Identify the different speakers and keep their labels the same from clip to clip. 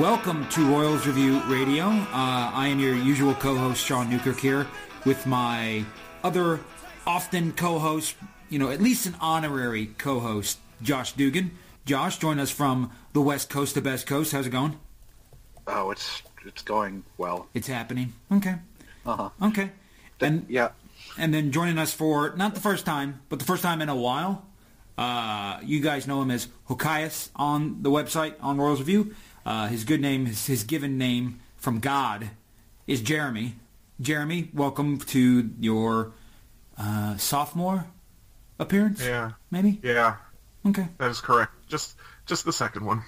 Speaker 1: Welcome to Royals Review Radio. Uh, I am your usual co-host Sean Newkirk here with my other often co-host, you know, at least an honorary co-host, Josh Dugan. Josh, join us from the West Coast to Best Coast. How's it going?
Speaker 2: Oh, it's it's going well.
Speaker 1: It's happening. Okay.
Speaker 2: Uh huh.
Speaker 1: Okay. And
Speaker 2: Yeah.
Speaker 1: and then joining us for not the first time, but the first time in a while. Uh, you guys know him as Hokias on the website on Royals Review. Uh, his good name, his, his given name from God, is Jeremy. Jeremy, welcome to your uh, sophomore appearance.
Speaker 3: Yeah.
Speaker 1: maybe.
Speaker 3: Yeah,
Speaker 1: Okay.
Speaker 3: that is correct. Just just the second one.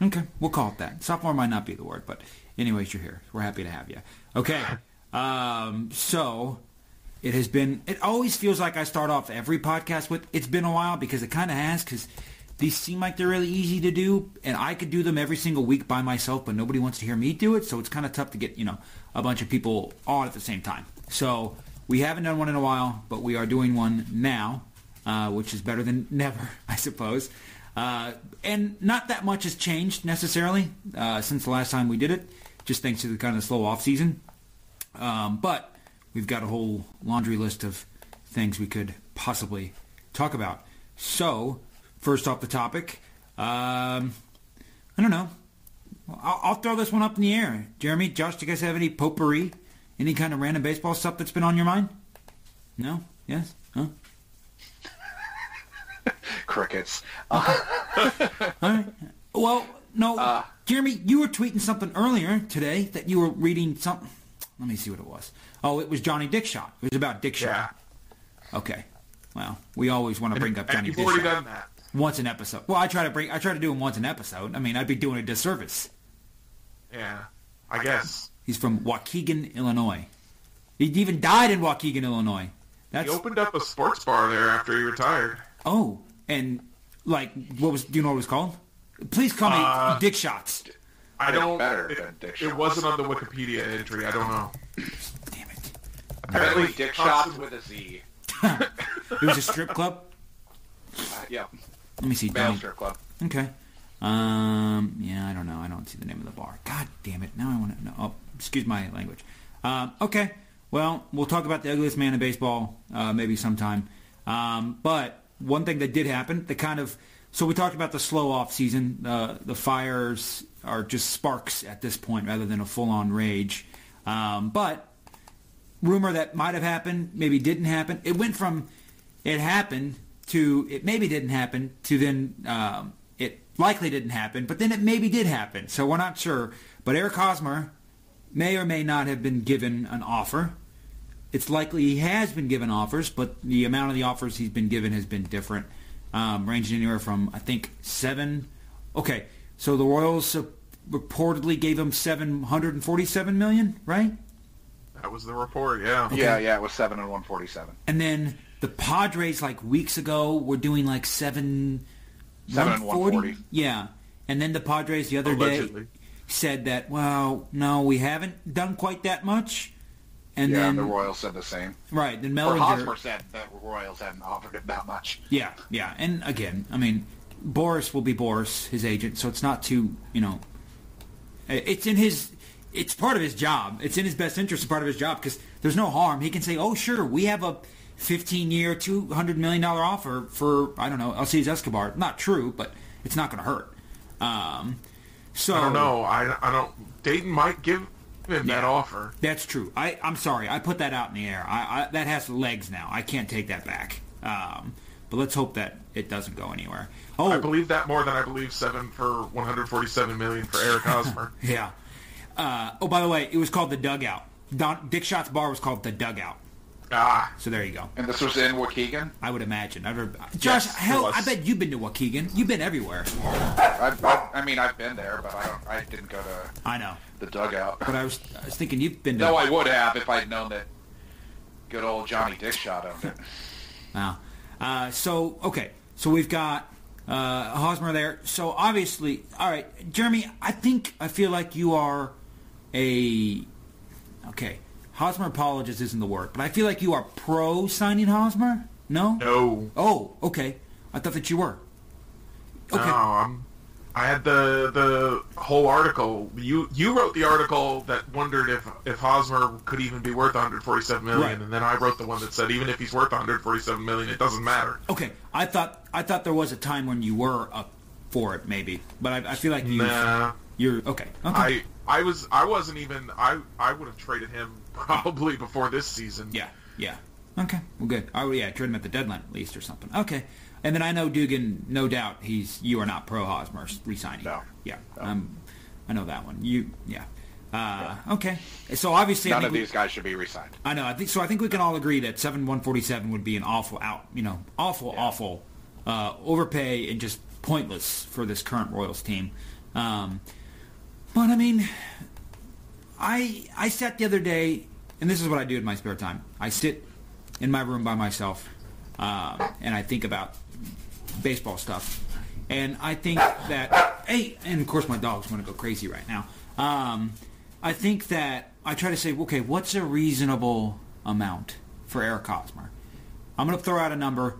Speaker 1: Okay, we'll call it that. Sophomore might not be the word, but anyways, you're here. We're happy to have you. Okay, um, so it has been. It always feels like I start off every podcast with "It's been a while" because it kind of has. Because these seem like they're really easy to do, and I could do them every single week by myself, but nobody wants to hear me do it. So it's kind of tough to get you know a bunch of people on at the same time. So we haven't done one in a while, but we are doing one now, uh, which is better than never, I suppose. Uh, and not that much has changed necessarily uh, since the last time we did it, just thanks to the kind of slow off season. Um, but we've got a whole laundry list of things we could possibly talk about. So, first off the topic, um, I don't know. I'll, I'll throw this one up in the air. Jeremy, Josh, do you guys have any potpourri? Any kind of random baseball stuff that's been on your mind? No? Yes? Huh?
Speaker 2: Crickets.
Speaker 1: All right. Well, no,
Speaker 2: Uh.
Speaker 1: Jeremy, you were tweeting something earlier today that you were reading something. Let me see what it was. Oh, it was Johnny Dickshot. It was about Dickshot.
Speaker 3: Yeah.
Speaker 1: Okay. Well, we always want to bring up Johnny
Speaker 3: you've already
Speaker 1: Dickshot
Speaker 3: done that.
Speaker 1: Once an episode. Well, I try to bring. I try to do him once an episode. I mean, I'd be doing a disservice.
Speaker 3: Yeah. I guess.
Speaker 1: He's from Waukegan, Illinois. He even died in Waukegan, Illinois. That's
Speaker 3: He opened up a sports bar there after he retired.
Speaker 1: oh, and like, what was? Do you know what it was called? Please call me
Speaker 3: Uh,
Speaker 1: Dick Shots.
Speaker 3: I don't.
Speaker 2: better
Speaker 3: it,
Speaker 2: than Dick
Speaker 3: it wasn't on the Wikipedia entry. I don't know.
Speaker 1: Damn it!
Speaker 2: Apparently, Dick shots with a Z.
Speaker 1: It was a strip club.
Speaker 2: Uh, yeah,
Speaker 1: Let me see.
Speaker 2: strip club.
Speaker 1: Okay. Um. Yeah, I don't know. I don't see the name of the bar. God damn it! Now I want to know. Oh, excuse my language. Um. Okay. Well, we'll talk about the ugliest man in baseball uh, maybe sometime. Um. But one thing that did happen, the kind of so we talked about the slow off season. Uh, the fires are just sparks at this point rather than a full on rage. Um. But rumor that might have happened, maybe didn't happen. It went from it happened to it maybe didn't happen to then um, it likely didn't happen, but then it maybe did happen. So we're not sure. But Eric Hosmer may or may not have been given an offer. It's likely he has been given offers, but the amount of the offers he's been given has been different, um, ranging anywhere from I think seven. Okay, so the Royals reportedly gave him seven hundred and forty-seven million, right?
Speaker 3: That was the report. Yeah.
Speaker 2: Yeah, yeah, it was seven and one forty-seven.
Speaker 1: And then the Padres, like weeks ago, were doing like seven,
Speaker 2: Seven and 140.
Speaker 1: Yeah, and then the Padres the other
Speaker 3: Allegedly.
Speaker 1: day said that, well, no, we haven't done quite that much. And
Speaker 2: yeah,
Speaker 1: then
Speaker 2: the Royals said the same.
Speaker 1: right, then
Speaker 2: Or
Speaker 1: Mellinger,
Speaker 2: Hosmer said the Royals hadn't offered him that much.
Speaker 1: yeah, yeah, and again, I mean, Boras will be Boras, his agent, so it's not too, you know, it's in his. It's part of his job. It's in his best interest. Part of his job because there's no harm. He can say, "Oh, sure, we have a 15 year, 200 million dollar offer for I don't know Alcides Escobar. Not true, but it's not going to hurt. Um, so
Speaker 3: I don't know. I, I don't. Dayton might give him that offer.
Speaker 1: That's true. I, I'm sorry. I put that out in the air. I, I, that has legs now. I can't take that back. Um, but let's hope that it doesn't go anywhere. Oh,
Speaker 3: I believe that more than I believe seven for 147 million for Eric Hosmer.
Speaker 1: yeah. Uh, oh, by the way, it was called the dugout. Don, Dick Shot's bar was called the dugout.
Speaker 3: Ah,
Speaker 1: So there you go.
Speaker 2: And this was in Waukegan.
Speaker 1: I would imagine. I've heard, Josh,
Speaker 3: Yes,
Speaker 1: hell. I bet you've been to Waukegan. You've been everywhere.
Speaker 2: I, I, I mean, I've been there, but I don't. I didn't go to
Speaker 1: I know.
Speaker 2: the dugout.
Speaker 1: But I was, I was thinking you've been to.
Speaker 2: No, I would have if I'd known that good old Johnny Dickshot owned it.
Speaker 1: Wow. Uh, so okay, so we've got uh, Hosmer there. So obviously, all right, Jeremy. I think I feel like you are a okay. Hosmer apologist isn't the word, but I feel like you are pro signing Hosmer. No.
Speaker 3: no.
Speaker 1: Oh, okay. I thought that you were. Okay.
Speaker 3: No, I'm, I had the the whole article. You you wrote the article that wondered if if Hosmer could even be worth 147 million,
Speaker 1: Right.
Speaker 3: and then I wrote the one that said even if he's worth 147 million, it doesn't matter.
Speaker 1: Okay. I thought I thought there was a time when you were up for it, maybe, but I, I feel like you.
Speaker 3: Nah,
Speaker 1: You're okay. Okay.
Speaker 3: I I was I wasn't even I I would have traded him probably before this season.
Speaker 1: Yeah, yeah. Okay, well, good. Oh, yeah, trade him at the deadline at least or something. Okay, and then I know Dugan. No doubt, he's you are not pro Hosmer resigning.
Speaker 2: No.
Speaker 1: Yeah, um, I know that one. You, yeah. Uh, Okay, so obviously,
Speaker 2: None of
Speaker 1: we-
Speaker 2: these guys should be re-signed.
Speaker 1: I know. I think so. I think we can all agree that seven one forty seven would be an awful out. You know, awful, awful uh, overpay and just pointless for this current Royals team. Um, but I mean, I I sat the other day, and this is what I do in my spare time. I sit in my room by myself, um, and I think about baseball stuff. And I think that, hey, and of course my dog's going to go crazy right now. Um, I think that I try to say, okay, what's a reasonable amount for Eric Hosmer? I'm going to throw out a number,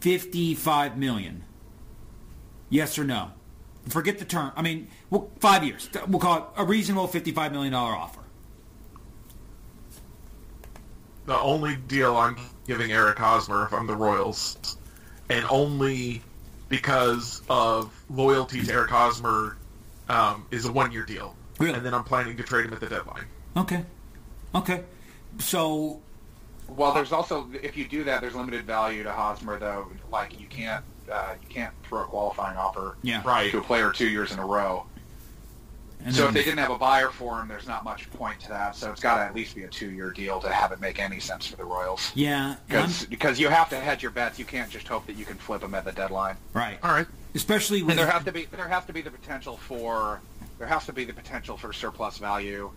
Speaker 1: 55 million. Yes or no? Forget the term. I mean, well, five years. We'll call it a reasonable $55 million offer.
Speaker 3: The only deal I'm giving Eric Hosmer if I'm the Royals, and only because of loyalty to Eric Hosmer, um, is a one-year deal.
Speaker 1: Really?
Speaker 3: And then I'm planning to trade him at the deadline.
Speaker 1: Okay. Okay. So,
Speaker 2: Well, there's also if you do that, there's limited value to Hosmer though. Like you can't uh, you can't throw a qualifying offer
Speaker 1: yeah.
Speaker 3: Right.
Speaker 2: to a player two years in a row.
Speaker 1: And
Speaker 2: so
Speaker 1: then-
Speaker 2: if they didn't have a buyer for him, there's not much point to that. So it's got to at least be a two-year deal to have it make any sense for the Royals.
Speaker 1: yeah,
Speaker 2: Because because you have to hedge your bets. You can't just hope that you can flip them at the deadline.
Speaker 1: right.
Speaker 3: All right.
Speaker 1: Especially
Speaker 2: when there has to be there has to be the potential for there has to be the potential for surplus value,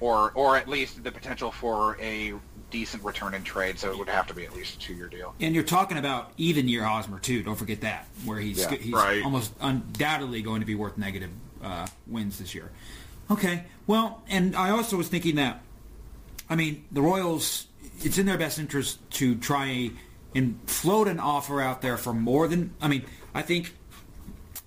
Speaker 2: or or at least the potential for a decent return in trade. So it would have to be at least a two-year deal.
Speaker 1: And you're talking about even year Hosmer too. Don't forget that, where he's
Speaker 2: Yeah.
Speaker 1: he's
Speaker 3: Right.
Speaker 1: almost undoubtedly going to be worth negative uh, wins this year. Okay, well, and I also was thinking that, I mean, the Royals, it's in their best interest to try and float an offer out there for more than. I mean, I think.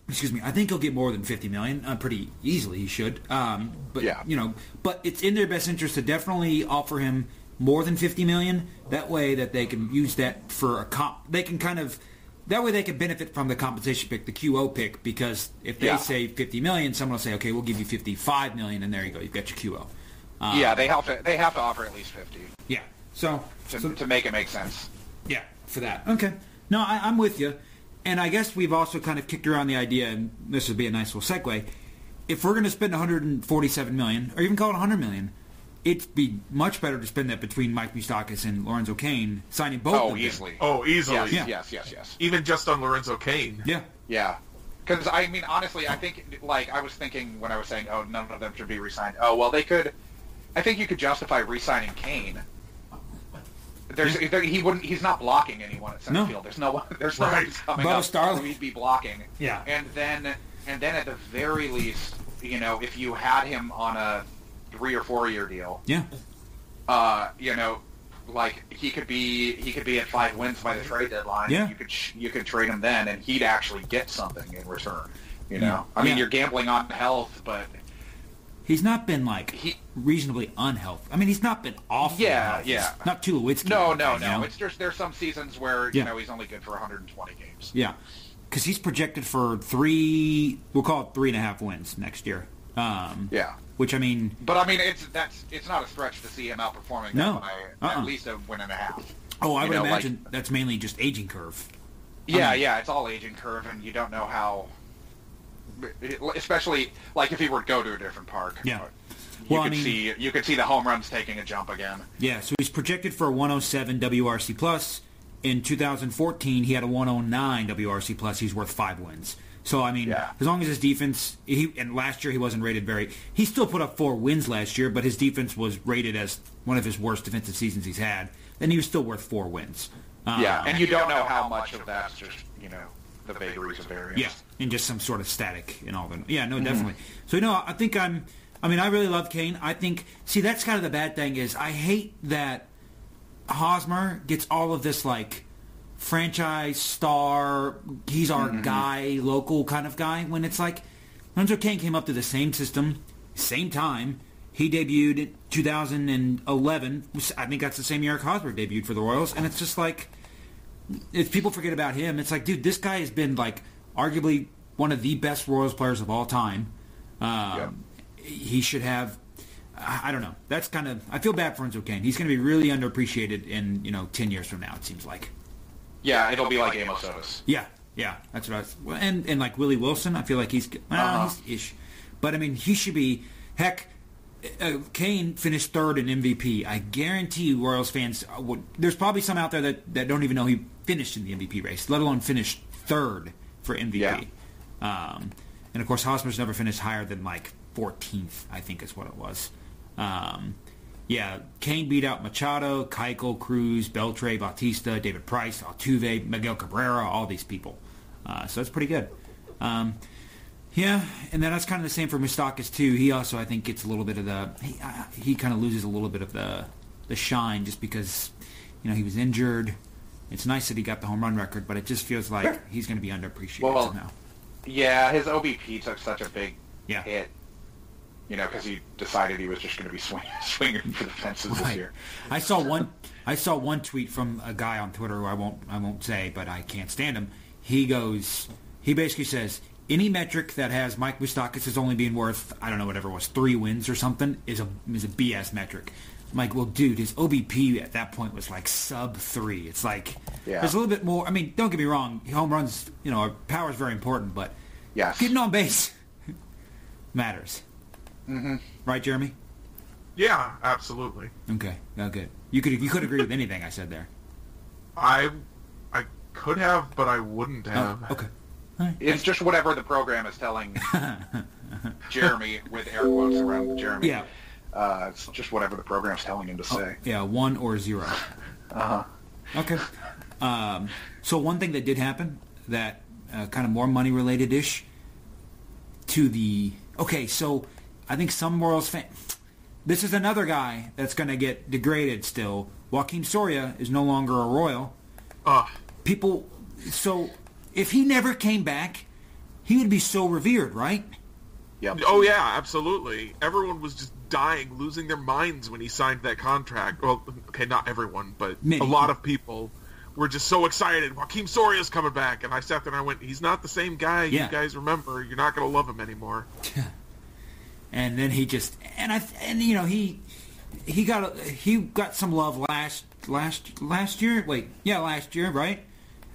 Speaker 1: Excuse me. I think he'll get more than fifty million uh, pretty easily. He should. Um, but
Speaker 2: Yeah.
Speaker 1: you know, but it's in their best interest to definitely offer him more than 50 million that way that they can use that for a comp they can kind of that way they can benefit from the compensation pick the QO pick because if they
Speaker 2: Yeah.
Speaker 1: say 50 million someone will say okay we'll give you 55 million and there you go you've got your QO uh,
Speaker 2: yeah, they have to they have to offer at least fifty
Speaker 1: yeah so,
Speaker 2: to,
Speaker 1: so
Speaker 2: to make it make sense.
Speaker 1: yeah, for that. Okay. No, I, I'm with you. And I guess we've also kind of kicked around the idea, and this would be a nice little segue. If we're going to spend 147 million, or even call it 100 million, it'd be much better to spend that between Mike Moustakas and Lorenzo Cain, signing both.
Speaker 2: Oh,
Speaker 1: of them.
Speaker 2: easily.
Speaker 3: Oh, easily.
Speaker 2: yes,
Speaker 1: Yeah.
Speaker 2: yes, yes, yes.
Speaker 3: Even just on Lorenzo Cain.
Speaker 1: Yeah.
Speaker 2: Yeah. Because, I mean, honestly, I think, like, I was thinking when I was saying, oh, none of them should be re-signed. Oh, well, they could, I think you could justify re-signing Cain. There's, there, he wouldn't, he's not blocking anyone at center
Speaker 1: No.
Speaker 2: field. There's no one, there's no one
Speaker 3: Right.
Speaker 2: who's coming
Speaker 1: Bubba
Speaker 2: up
Speaker 1: Starling.
Speaker 2: who he'd be blocking.
Speaker 1: Yeah.
Speaker 2: And then, and then at the very least, you know, if you had him on a three or four year deal,
Speaker 1: Yeah.
Speaker 2: uh, you know, like he could be he could be at five wins by the trade deadline.
Speaker 1: Yeah.
Speaker 2: You could you could trade him then, and he'd actually get something in return. You know,
Speaker 1: Yeah.
Speaker 2: I mean,
Speaker 1: Yeah.
Speaker 2: you're gambling on health, but
Speaker 1: he's not been like
Speaker 2: He-
Speaker 1: reasonably unhealthy. I mean, he's not been awful.
Speaker 2: Yeah,
Speaker 1: unhealthy.
Speaker 2: yeah.
Speaker 1: Not Tulowitzki.
Speaker 2: No, no,
Speaker 1: you
Speaker 2: no.
Speaker 1: know?
Speaker 2: It's just there's some seasons where
Speaker 1: Yeah.
Speaker 2: you know he's only good for 120 games.
Speaker 1: Yeah, because he's projected for three. We'll call it three and a half wins next year. Um,
Speaker 2: Yeah.
Speaker 1: Which I mean,
Speaker 2: But I mean, it's that's it's not a stretch to see him outperforming
Speaker 1: No.
Speaker 2: by
Speaker 1: Uh-uh.
Speaker 2: at least a win and a half.
Speaker 1: oh, I
Speaker 2: You
Speaker 1: would
Speaker 2: know, like-
Speaker 1: imagine that's mainly just aging curve.
Speaker 2: Yeah,
Speaker 1: mean-
Speaker 2: yeah, it's all aging curve, and you don't know how. Especially like if he were to go to a different park.
Speaker 1: Yeah.
Speaker 2: You
Speaker 1: Well, I
Speaker 2: could
Speaker 1: mean-
Speaker 2: see you could see the home runs taking a jump again.
Speaker 1: Yeah, so he's projected for a 107 WRC plus. In 2014, he had a 109 WRC plus. He's worth five wins. So I mean,
Speaker 2: Yeah.
Speaker 1: as long as his defense, he and last year he wasn't rated very. He still put up four wins last year, but his defense was rated as one of his worst defensive seasons he's had. Then he was still worth four wins. Um,
Speaker 2: Yeah, and you don't know how much of that's just you know the vagaries of variance.
Speaker 1: Yeah, and just some sort of static and all that. Yeah,
Speaker 2: Mm-hmm.
Speaker 1: no, definitely. So you know, I think I'm. I mean, I really love Cain. I think. See, that's kind of the bad thing is I hate that Hosmer gets all of this like franchise star. He's our
Speaker 2: Mm-hmm.
Speaker 1: guy, local kind of guy. When it's like Lorenzo Cain came up to the same system, same time. He debuted in 2011. I think that's the same year Eric Hosmer debuted for the Royals, and it's just like if people forget about him, it's like, dude, this guy has been like arguably one of the best Royals players of all time. Um, He should have. I I don't know. That's kind of. I feel bad for Enzo Cain. He's going to be really underappreciated in you know ten years from now. It seems like.
Speaker 2: Yeah, it'll be like Amos Otis.
Speaker 1: Yeah, yeah, that's what I was. And and like Willie Wilson, I feel like he's well,
Speaker 2: Uh-huh.
Speaker 1: he's ish, but I mean he should be. Heck, uh, Cain finished third in MVP. I guarantee you, Royals fans would. There's probably some out there that, that don't even know he finished in the MVP race, let alone finished third for MVP. Um, and of course, Hosmer's never finished higher than like 14th. I think is what it was. Um, yeah, Cain beat out Machado, Keuchel, Cruz, Beltre, Bautista, David Price, Altuve, Miguel Cabrera, all these people. Uh, so that's pretty good. Um, yeah, and then that's kind of the same for Moustakas too. He also, I think, gets a little bit of the he, uh, he kind of loses a little bit of the the shine just because you know he was injured. It's nice that he got the home run record, but it just feels like he's going to be underappreciated
Speaker 2: Well,
Speaker 1: somehow.
Speaker 2: Yeah, his OBP took such a big
Speaker 1: Yeah.
Speaker 2: hit. You know, because he decided he was just going to be swing, swinging for the fences this year.
Speaker 1: I saw one. I saw one tweet from a guy on Twitter who I won't. I won't say, but I can't stand him. He goes. He basically says any metric that has Mike Moustakas as only being worth I don't know whatever it was three wins or something is a is a BS metric. I'm like, well, dude, his OBP at that point was like sub three. It's like
Speaker 2: Yeah.
Speaker 1: there's a little bit more. I mean, don't get me wrong. Home runs, you know, power is very important, but
Speaker 2: Yes.
Speaker 1: getting on base matters. Mm-hmm. Right, Jeremy?
Speaker 3: Yeah, absolutely.
Speaker 1: Okay, oh, good. You could you could agree with anything I said there.
Speaker 3: I I could have, but I wouldn't
Speaker 1: Oh,
Speaker 3: have.
Speaker 1: okay. All right.
Speaker 2: It's just whatever the program is telling Jeremy with air quotes around Jeremy.
Speaker 1: Yeah.
Speaker 2: Uh, it's just whatever the program's telling him to say.
Speaker 1: Yeah, one or zero.
Speaker 2: Uh-huh.
Speaker 1: Okay. Um, so one thing that did happen that uh, kind of more money related ish to the okay. So I think some Royals fan. This is another guy that's going to get degraded still. Joakim Soria is no longer a Royal.
Speaker 3: Ugh.
Speaker 1: People. So if he never came back, he would be so revered, right?
Speaker 2: Yep.
Speaker 3: Oh yeah, absolutely. Everyone was just dying, losing their minds when he signed that contract. Well, okay, not everyone, but
Speaker 1: Many.
Speaker 3: a lot of people were just so excited. Joakim Soria's coming back, and I sat there and I went, "He's not the same guy
Speaker 1: Yeah.
Speaker 3: you guys remember. You're not going to love him anymore."
Speaker 1: and then he just and I and you know he he got a, he got some love last last last year. Wait, yeah, last year, right?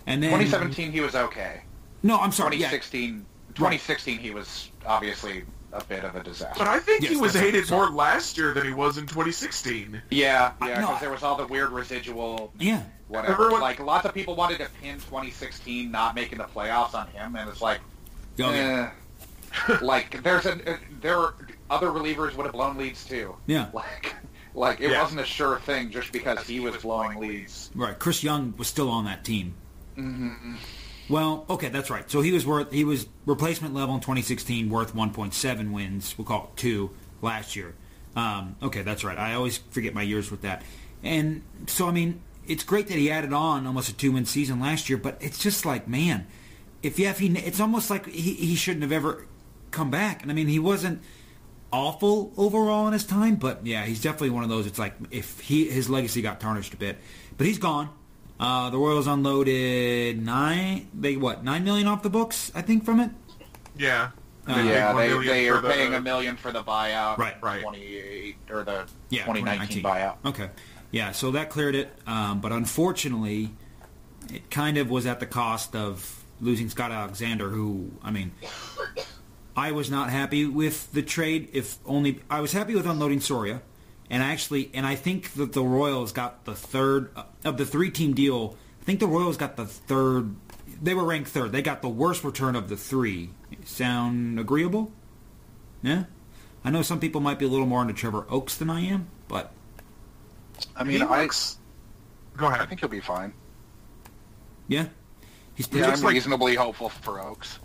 Speaker 1: And then
Speaker 2: 2017, he was okay.
Speaker 1: No, I'm sorry. Yeah,
Speaker 2: 2016, 2016, he was obviously a bit of a disaster.
Speaker 3: But I think he was hated more last year than he was in 2016.
Speaker 2: yeah, yeah, because
Speaker 1: I-
Speaker 2: there was all the weird residual
Speaker 1: yeah.
Speaker 2: whatever.
Speaker 3: Everyone-
Speaker 2: Like lots of people wanted to pin 2016 not making the playoffs on him, and it's like,
Speaker 1: Oh, yeah.
Speaker 2: Eh. Like there's a there are other relievers would have blown leads too.
Speaker 1: Yeah.
Speaker 2: Like, like it
Speaker 3: Yeah.
Speaker 2: wasn't a sure thing just because he was blowing leads.
Speaker 1: Right. Chris Young was still on that team.
Speaker 2: Mm-hmm.
Speaker 1: Well, okay, that's right. So he was worth he was replacement level in 2016, worth 1.7 wins. We'll call it two last year. Um, okay, that's right. I always forget my years with that. And so I mean, it's great that he added on almost a two win season last year, but it's just like man, if yeah, if he it's almost like he, he shouldn't have ever come back. And I mean, he wasn't awful overall in his time, but yeah, he's definitely one of those. It's like if he his legacy got tarnished a bit, but he's gone. Uh, the Royals unloaded nine. They what nine million off the books, I think, from it.
Speaker 3: Yeah.
Speaker 1: Uh,
Speaker 2: Yeah, they, they are
Speaker 3: the-
Speaker 2: paying a million for the buyout.
Speaker 1: Right.
Speaker 3: Right.
Speaker 2: 28 or the
Speaker 1: Yeah,
Speaker 2: 2019 buyout.
Speaker 1: Okay, yeah, so that cleared it, um, but unfortunately, it kind of was at the cost of losing Scott Alexander, who I mean, I was not happy with the trade. If only I was happy with unloading Soria, and actually, and I think that the Royals got the third uh, of the three-team deal. I think the Royals got the third. They were ranked third. They got the worst return of the three. Sound agreeable? Yeah. I know some people might be a little more into Trevor Oaks than I am, but
Speaker 2: I mean, I,
Speaker 3: looks. Go ahead, I
Speaker 2: think he'll be fine.
Speaker 1: yeah, he's
Speaker 2: Yeah. I'm
Speaker 3: like-
Speaker 2: reasonably hopeful for Oaks.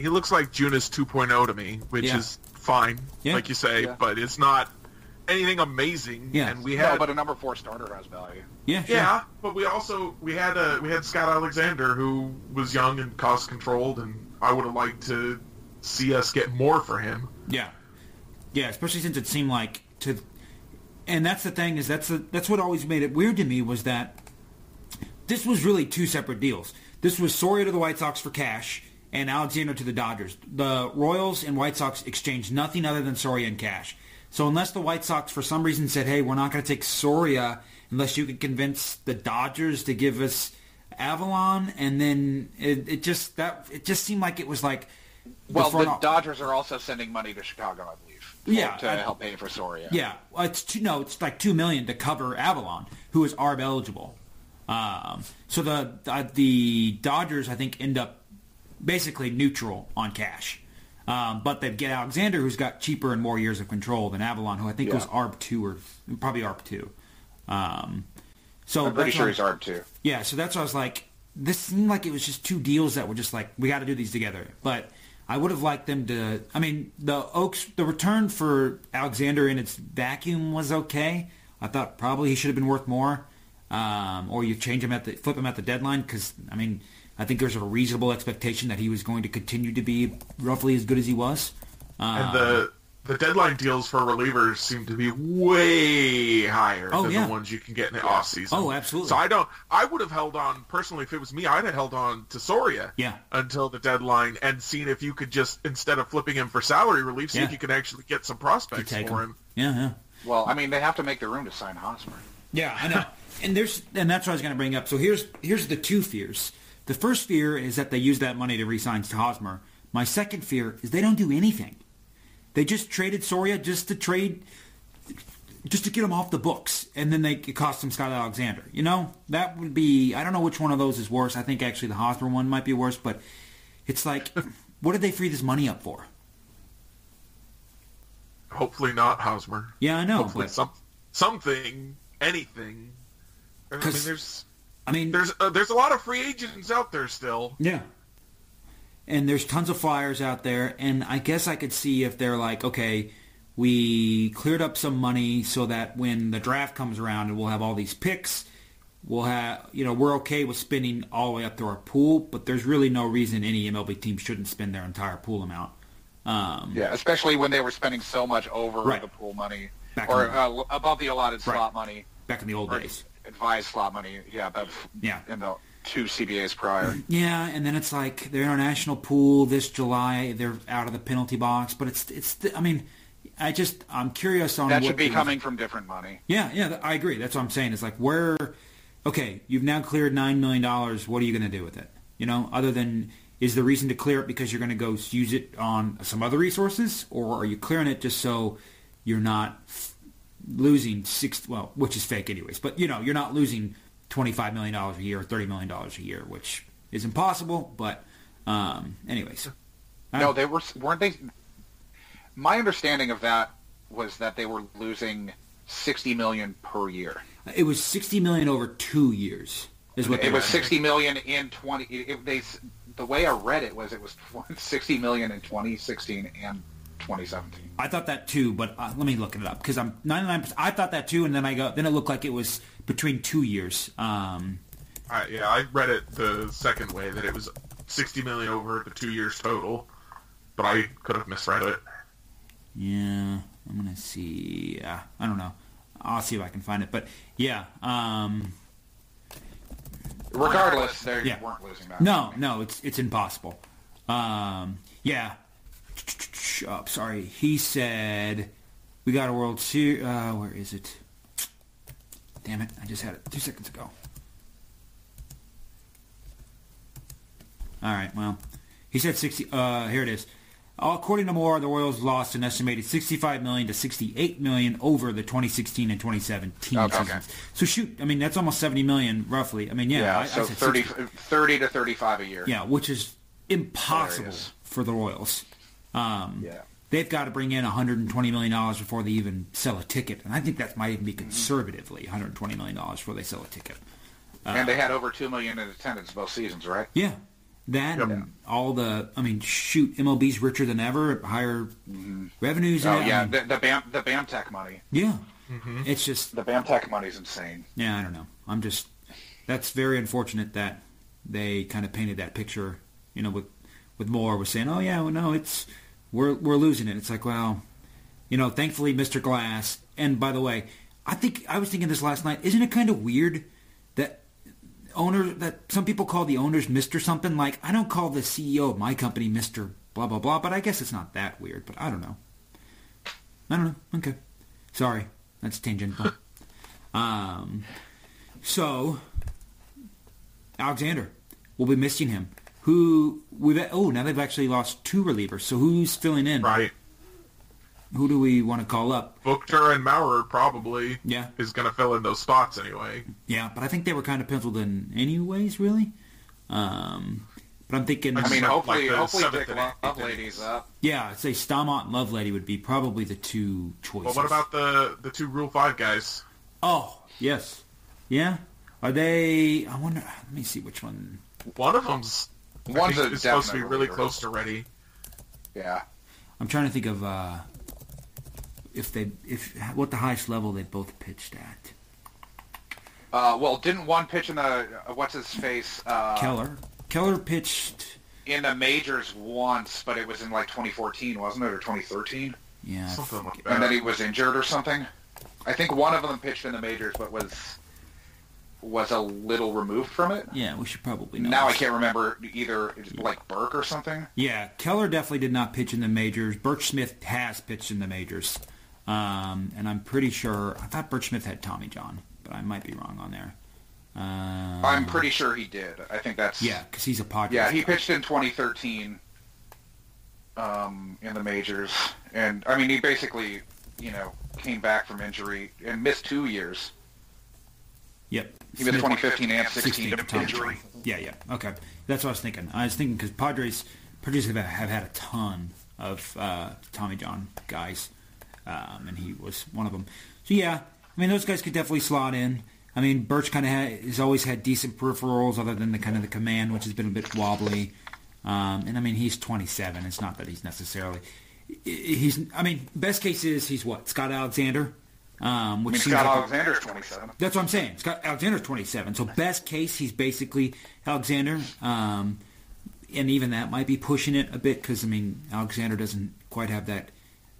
Speaker 3: He looks like Junis 2.0 to me, which
Speaker 1: Yeah.
Speaker 3: is fine,
Speaker 1: Yeah.
Speaker 3: like you say,
Speaker 2: Yeah.
Speaker 3: but it's not anything amazing.
Speaker 1: Yeah.
Speaker 3: And we
Speaker 2: No, but a number four starter has value.
Speaker 1: yeah, sure.
Speaker 3: Yeah, but we also we had uh, we had Scott Alexander who was young and cost controlled, and I would have liked to see us get more for him.
Speaker 1: Yeah, yeah. Especially since it seemed like to, and that's the thing is that's the, that's what always made it weird to me was that this was really two separate deals. This was Soria to the White Sox for cash and Alexander to the Dodgers. The Royals and White Sox exchanged nothing other than Soria and cash. So unless the White Sox for some reason said, "Hey, we're not going to take Soria unless you can convince the Dodgers to give us Avilan," and then it, it just that it just seemed like it was like
Speaker 2: Well, the
Speaker 1: off-
Speaker 2: Dodgers are also sending money to Chicago, I believe.
Speaker 1: Yeah,
Speaker 2: to
Speaker 1: I-
Speaker 2: help pay for Soria.
Speaker 1: Yeah, it's two, no, it's like two million to cover Avilan, who is ARB eligible. Um, so the uh, the Dodgers, I think, end up basically neutral on cash, um, but they get Alexander, who's got cheaper and more years of control than Avilan, who I think
Speaker 2: Yeah.
Speaker 1: was ARB two or probably ARB two. Um, so
Speaker 2: I'm pretty sure he's ARB two.
Speaker 1: yeah, so that's why I was like, this seemed like it was just two deals that were just like, we got to do these together. But I would have liked them to. I mean, the Oaks, the return for Alexander in its vacuum was okay. I thought probably he should have been worth more, um, or you change him at the flip him at the deadline because I mean, I think there's a reasonable expectation that he was going to continue to be roughly as good as he was. Um,
Speaker 3: And the the deadline deals for relievers seem to be way higher
Speaker 1: Oh,
Speaker 3: than
Speaker 1: yeah.
Speaker 3: the ones you can get in the off season.
Speaker 1: Oh, absolutely.
Speaker 3: So I don't. I would have held on personally if it was me. I'd have held on to Soria.
Speaker 1: Yeah.
Speaker 3: Until the deadline and seen if you could just instead of flipping him for salary relief, see
Speaker 1: Yeah.
Speaker 3: if you could actually get some prospects
Speaker 1: take
Speaker 3: for
Speaker 1: him.
Speaker 3: him.
Speaker 1: Yeah, yeah.
Speaker 2: Well, I mean, they have to make the room to sign Hosmer.
Speaker 1: Yeah, I know. and there's and that's what I was going to bring up. So here's here's the two fears. The first fear is that they use that money to re-sign Hosmer. My second fear is they don't do anything. They just traded Soria just to trade, just to get him off the books, and then they it cost him Scott Alexander. You know that would be. I don't know which one of those is worse. I think actually the Hosmer one might be worse, but it's like, what did they free this money up for?
Speaker 3: Hopefully not Hosmer.
Speaker 1: Yeah, I know,
Speaker 3: Hopefully
Speaker 1: but
Speaker 3: some something, anything. I mean, there's
Speaker 1: I mean,
Speaker 3: there's uh, there's a lot of free agents out there still.
Speaker 1: Yeah. And there's tons of flyers out there, and I guess I could see if they're like, okay, we cleared up some money so that when the draft comes around and we'll have all these picks, we'll have, you know, we're okay with spending all the way up to our pool, but there's really no reason any MLB team shouldn't spend their entire pool amount. Um,
Speaker 2: Yeah, especially when they were spending so much over
Speaker 1: Right.
Speaker 2: the pool money
Speaker 1: Back
Speaker 2: or
Speaker 1: in-
Speaker 2: uh, above the allotted
Speaker 1: Right.
Speaker 2: slot money
Speaker 1: back in the old
Speaker 2: or
Speaker 1: days.
Speaker 2: Advised slot money. Yeah, but
Speaker 1: Yeah.
Speaker 2: in the two CBAs prior.
Speaker 1: Yeah, and then it's like their international pool this July. They're out of the penalty box, but it's it's. I mean, I just I'm curious on
Speaker 2: That
Speaker 1: what
Speaker 2: should be coming from different money.
Speaker 1: Yeah, yeah, I agree. That's what I'm saying. It's like where, okay, you've now cleared nine million dollars. What are you going to do with it? You know, other than is the reason to clear it because you're going to go use it on some other resources, or are you clearing it just so you're not losing six? Well, which is fake anyways, but you know, you're not losing twenty five million dollars a year or thirty million dollars a year, which is impossible. But um, anyways,
Speaker 2: No, they were weren't they? My understanding of that was that they were losing sixty million per year.
Speaker 1: it was sixty million over two years. Is what
Speaker 2: It was
Speaker 1: were-
Speaker 2: sixty million in twenty. It, they the way I read it was it was sixty million in twenty sixteen and twenty seventeen.
Speaker 1: I thought that too, but uh, let me look it up because I'm 99. percent I thought that too, and then I go. Then it looked like it was between two years. Um,
Speaker 3: I, yeah, I read it the second way that it was 60 million over the two years total, but I could have misread it.
Speaker 1: Yeah, I'm gonna see. Yeah, I don't know. I'll see if I can find it. But yeah, um,
Speaker 2: Regardless, they
Speaker 1: Yeah.
Speaker 2: weren't losing that.
Speaker 1: no, no, it's it's impossible. Um, yeah. Oh, sorry. He said we got a World Series. Uh, where is it? Damn it! I just had it two seconds ago. All right. Well, he said sixty. Uh, here it is. According to Moore, the Royals lost an estimated 65 million to 68 million over the 2016 and 2017
Speaker 2: Okay.
Speaker 1: seasons. So shoot, I mean that's almost 70 million roughly. I mean yeah,
Speaker 2: Yeah,
Speaker 1: I, I
Speaker 2: so
Speaker 1: said
Speaker 2: 30, 30 to 35 a year.
Speaker 1: yeah, which is impossible
Speaker 2: Hilarious.
Speaker 1: for the Royals. Um,
Speaker 2: Yeah.
Speaker 1: They've got to bring in 120 million dollars before they even sell a ticket, and I think that might even be mm-hmm. conservatively 120 million dollars before they sell a ticket.
Speaker 2: and they uh, had over 2 million in attendance both seasons, right?
Speaker 1: Yeah, that and all the. I mean, shoot, MLB's richer than ever, higher mm-hmm. revenues.
Speaker 2: Oh, yeah,
Speaker 1: I mean,
Speaker 2: the, the, Bam, the BAMTech money.
Speaker 1: yeah. Mm-hmm. It's just
Speaker 2: The BAMTech money's insane.
Speaker 1: Yeah, I don't know. I'm just that's very unfortunate that they kind of painted that picture, you know, with with Moore was saying, "Oh yeah, well, no, it's we're we're losing it." It's like, well, you know, thankfully Mr. Glass. And by the way, I think I was thinking this last night. Isn't it kind of weird that owner that some people call the owners Mr. something? Like I don't call the CEO of my company Mr. blah blah blah, but I guess it's not that weird. But I don't know. I don't know. Okay, sorry, that's tangential. um, so Alexander, we'll be missing him. Who we've oh now they've actually lost two relievers. So who's filling in?
Speaker 3: Right.
Speaker 1: Who do we want to call up?
Speaker 3: Booker and Maurer probably
Speaker 1: Yeah.
Speaker 3: is going to fill in those spots anyway.
Speaker 1: Yeah, but I think they were kind of penciled in anyways, really. Um, but I'm thinking,
Speaker 2: I mean, hopefully,
Speaker 3: the
Speaker 2: hopefully
Speaker 3: seventh
Speaker 2: Dick
Speaker 3: and eighth
Speaker 2: Loveladies up.
Speaker 1: yeah, I'd say Staumont and Lovelady would be probably the two choices.
Speaker 3: Well, what about the the two Rule Five guys?
Speaker 1: Oh, yes, yeah. Are they? I wonder. Let me see which one.
Speaker 3: One of them's I
Speaker 2: One's
Speaker 3: think
Speaker 2: a
Speaker 3: is supposed to be really
Speaker 2: reliever.
Speaker 3: close to ready.
Speaker 2: Yeah.
Speaker 1: I'm trying to think of uh, if they if what the highest level they both pitched at.
Speaker 2: Uh, well, didn't one pitch in the uh, what's his face uh,
Speaker 1: Keller. Keller pitched.
Speaker 2: in the majors once, but it was in like 2014, wasn't it, or 2013?
Speaker 1: Yeah,
Speaker 3: Something like that.
Speaker 2: And then he was injured or something. I think one of them pitched in the majors, but was was a little removed from it.
Speaker 1: yeah. We should probably know.
Speaker 2: Now I can't remember either. Like Burke or something.
Speaker 1: Yeah, Keller definitely did not pitch in the majors. Burch Smith has pitched in the majors, um, and I'm pretty sure. I thought Burch Smith had Tommy John, but I might be wrong on there. Uh,
Speaker 2: I'm pretty sure he did. I think that's
Speaker 1: Yeah, because he's a Padres.
Speaker 2: Yeah, he pitched in 2013 um, in the majors, and I mean he basically, you know, came back from injury and missed two years.
Speaker 1: Yep.
Speaker 2: He
Speaker 1: Smith-
Speaker 2: 2015 and 16
Speaker 1: 16
Speaker 2: to injury.
Speaker 1: Yeah, yeah. Okay, that's what I was thinking. I was thinking because Padres, Padres have, have had a ton of uh, Tommy John guys, um, and he was one of them. So yeah, I mean those guys could definitely slot in. I mean Burch kind of ha- has always had decent peripherals, other than the kind of the command, which has been a bit wobbly. Um, and I mean he's 27. It's not that he's necessarily. He's. I mean, best case is he's what Scott Alexander, um,
Speaker 2: I
Speaker 1: which
Speaker 2: mean
Speaker 1: seems
Speaker 2: Scott
Speaker 1: like
Speaker 2: Alexander's 27.
Speaker 1: that's what I'm saying. Scott Alexander's 27. So best case, he's basically Alexander. Um, and even that might be pushing it a bit because, I mean, Alexander doesn't quite have that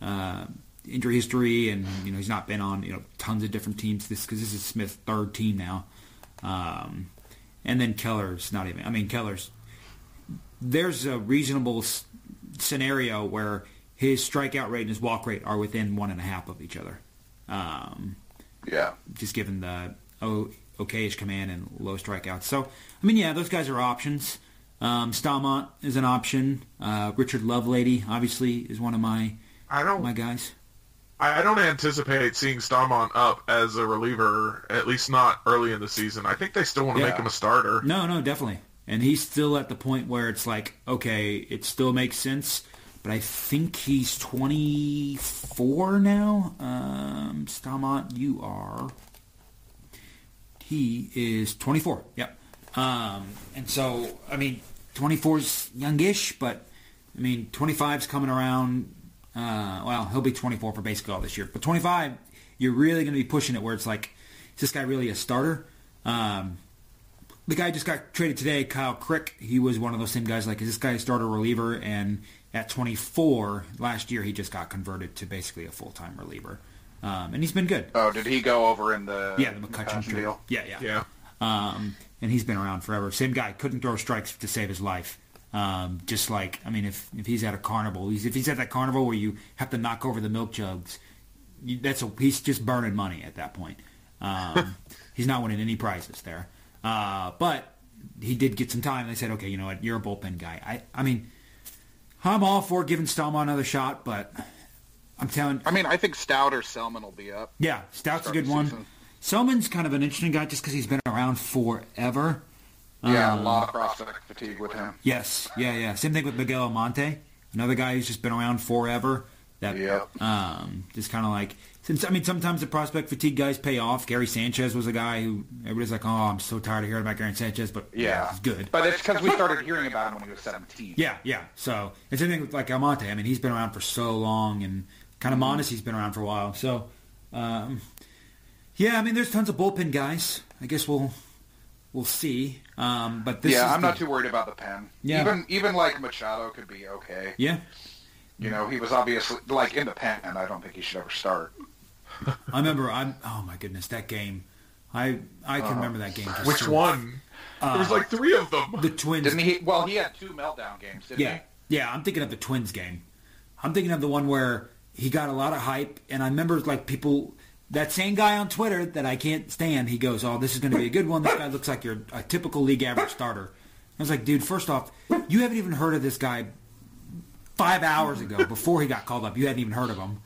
Speaker 1: uh, injury history and, you know, he's not been on, you know, tons of different teams this because this is Smith's third team now. Um, and then Keller's not even, I mean, Keller's, there's a reasonable s- scenario where his strikeout rate and his walk rate are within one and a half of each other. Um,
Speaker 2: Yeah.
Speaker 1: just given the oh, okayish command and low strikeouts. So, I mean, yeah, those guys are options. Um, Staumont is an option. Uh, Richard Lovelady, obviously, is one of my
Speaker 3: I don't.
Speaker 1: my guys.
Speaker 3: I I don't anticipate seeing Staumont up as a reliever, at least not early in the season. I think they still want to
Speaker 1: Yeah.
Speaker 3: make him a starter.
Speaker 1: No, no, definitely. And he's still at the point where it's like, okay, it still makes sense, but I think he's 24 now. Um, Staumont, you are. He is 24. Yep. Um, and so, I mean, 24 is youngish, but I mean, 25's coming around. Uh, well, he'll be 24 for basically all this year, but 25, you're really going to be pushing it where it's like, is this guy really a starter? Um, the guy just got traded today, Kyle Crick. He was one of those same guys. Like, is this guy a starter reliever? And at 24 last year, he just got converted to basically a full time reliever, um, and he's been good.
Speaker 2: Oh, did he go over in the
Speaker 1: Yeah, the
Speaker 2: McCutchen
Speaker 1: McCutchen
Speaker 2: deal?
Speaker 1: Yeah, yeah,
Speaker 3: Yeah.
Speaker 1: Um, and he's been around forever. Same guy couldn't throw strikes to save his life. Um, just like I mean, if if he's at a carnival, he's, if he's at that carnival where you have to knock over the milk jugs, you, that's a he's just burning money at that point. Um, he's not winning any prizes there. Uh, but he did get some time. They said, okay, you know what, you're a bullpen guy. I I mean, I'm all for giving Staumont another shot, but I'm telling
Speaker 2: I mean, I think Stout or Selman will be up.
Speaker 1: yeah, Stout's a good one.
Speaker 2: season.
Speaker 1: Selman's kind of an interesting guy just because he's been around forever.
Speaker 2: Yeah,
Speaker 1: Um,
Speaker 2: a lot of prospect fatigue with him.
Speaker 1: Yes, yeah, yeah. Same thing with Miguel Almonte, another guy who's just been around forever. That
Speaker 2: Yep.
Speaker 1: um, just kind of like since I mean sometimes the prospect fatigue guys pay off. Gary Sanchez was a guy who everybody's like, oh, I'm so tired of hearing about Gary Sanchez, but
Speaker 2: Yeah,
Speaker 1: he's good.
Speaker 2: But it's because we started hearing about him when he was 17.
Speaker 1: Yeah, yeah. So it's same thing with like Almonte. I mean, he's been around for so long, and kind of
Speaker 2: Mm-hmm.
Speaker 1: Mondesi's been around for a while. So, um, yeah, I mean, there's tons of bullpen guys. I guess we'll we'll see. Um, but this
Speaker 2: yeah, I'm
Speaker 1: the-
Speaker 2: not too worried about the pen.
Speaker 1: Yeah.
Speaker 2: Even even like Machado could be okay.
Speaker 1: Yeah,
Speaker 2: You know, he was obviously like in the pen, and I don't think he should ever start.
Speaker 1: I remember. I'm. Oh my goodness, that game. I I can remember that game. Just
Speaker 3: Which
Speaker 1: so-
Speaker 3: one? there was like three of them.
Speaker 1: The Twins.
Speaker 2: Didn't he? Well, he had two meltdown games, didn't
Speaker 1: Yeah, yeah. I'm thinking of the Twins game. I'm thinking of the one where he got a lot of hype, and I remember like people. That same guy on Twitter that I can't stand, he goes, "Oh, this is going to be a good one. This guy looks like you're a typical league average starter." I was like, "Dude, first off, you haven't even heard of this guy five hours ago before he got called up. You hadn't even heard of him,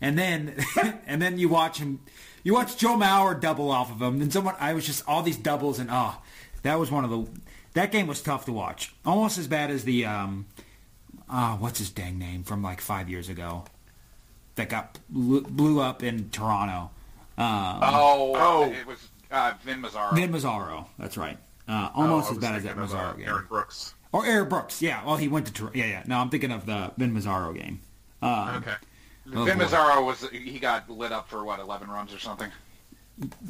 Speaker 1: and then and then you watch him, you watch Joe Mauer double off of him. Then someone, I was just all these doubles, and oh, that was one of the that game was tough to watch. Almost as bad as the um, uh, what's his dang name from like five years ago that got blew, blew up in Toronto. Um,
Speaker 2: Oh,
Speaker 3: Oh.
Speaker 2: it was uh, Vin Mazzaro.
Speaker 1: Vin Mazzaro, that's right. Uh,
Speaker 3: Oh,
Speaker 1: almost
Speaker 3: I
Speaker 1: as bad as that
Speaker 3: thinking of, uh,
Speaker 1: Mazzaro game.
Speaker 3: Aaron Brooks.
Speaker 1: Or Eric Brooks, yeah. Well, he went to Toronto. yeah, yeah. No, I'm thinking of the Vin Mazzaro game. Uh,
Speaker 3: Okay.
Speaker 1: Oh,
Speaker 2: Vin
Speaker 1: boy.
Speaker 2: Mazzaro was he got lit up for what 11 runs or something.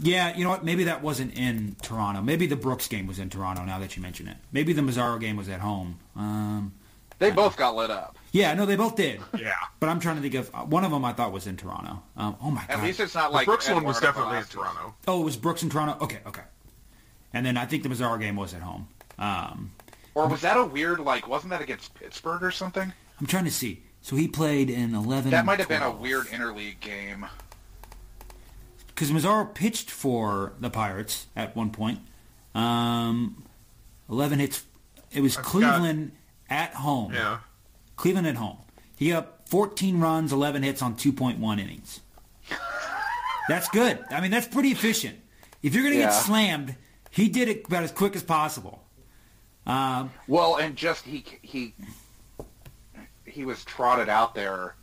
Speaker 1: Yeah, you know what? Maybe that wasn't in Toronto. Maybe the Brooks game was in Toronto. Now that you mention it, maybe the Mazzaro game was at home. Um,
Speaker 2: They both got lit up.
Speaker 1: yeah, no, they both did.
Speaker 3: Yeah.
Speaker 1: But I'm trying to think of uh, one of them. I thought was in Toronto. Um, oh my
Speaker 2: At
Speaker 1: god!
Speaker 2: At least it's not
Speaker 3: The
Speaker 2: like
Speaker 3: Brooks one was
Speaker 2: Eduardo
Speaker 3: definitely in Toronto.
Speaker 1: oh, it was Brooks in Toronto. Okay, okay. And then I think the Mazzaro game was at home. Um,
Speaker 2: Or was that a weird like? Wasn't that against Pittsburgh or something?
Speaker 1: I'm trying to see. So he played in 11.
Speaker 2: That might have been a weird interleague game.
Speaker 1: because Mazzaro pitched for the Pirates at one point. Um, Eleven hits. It was
Speaker 3: I forgot.
Speaker 1: Cleveland at home.
Speaker 3: Yeah.
Speaker 1: Cleveland at home. He got 14 runs, 11 hits on 2.1 innings. That's good. I mean, that's pretty efficient. If you're going to get slammed, he did it about as quick as possible. Um,
Speaker 2: Well, and just he he he was trotted out there.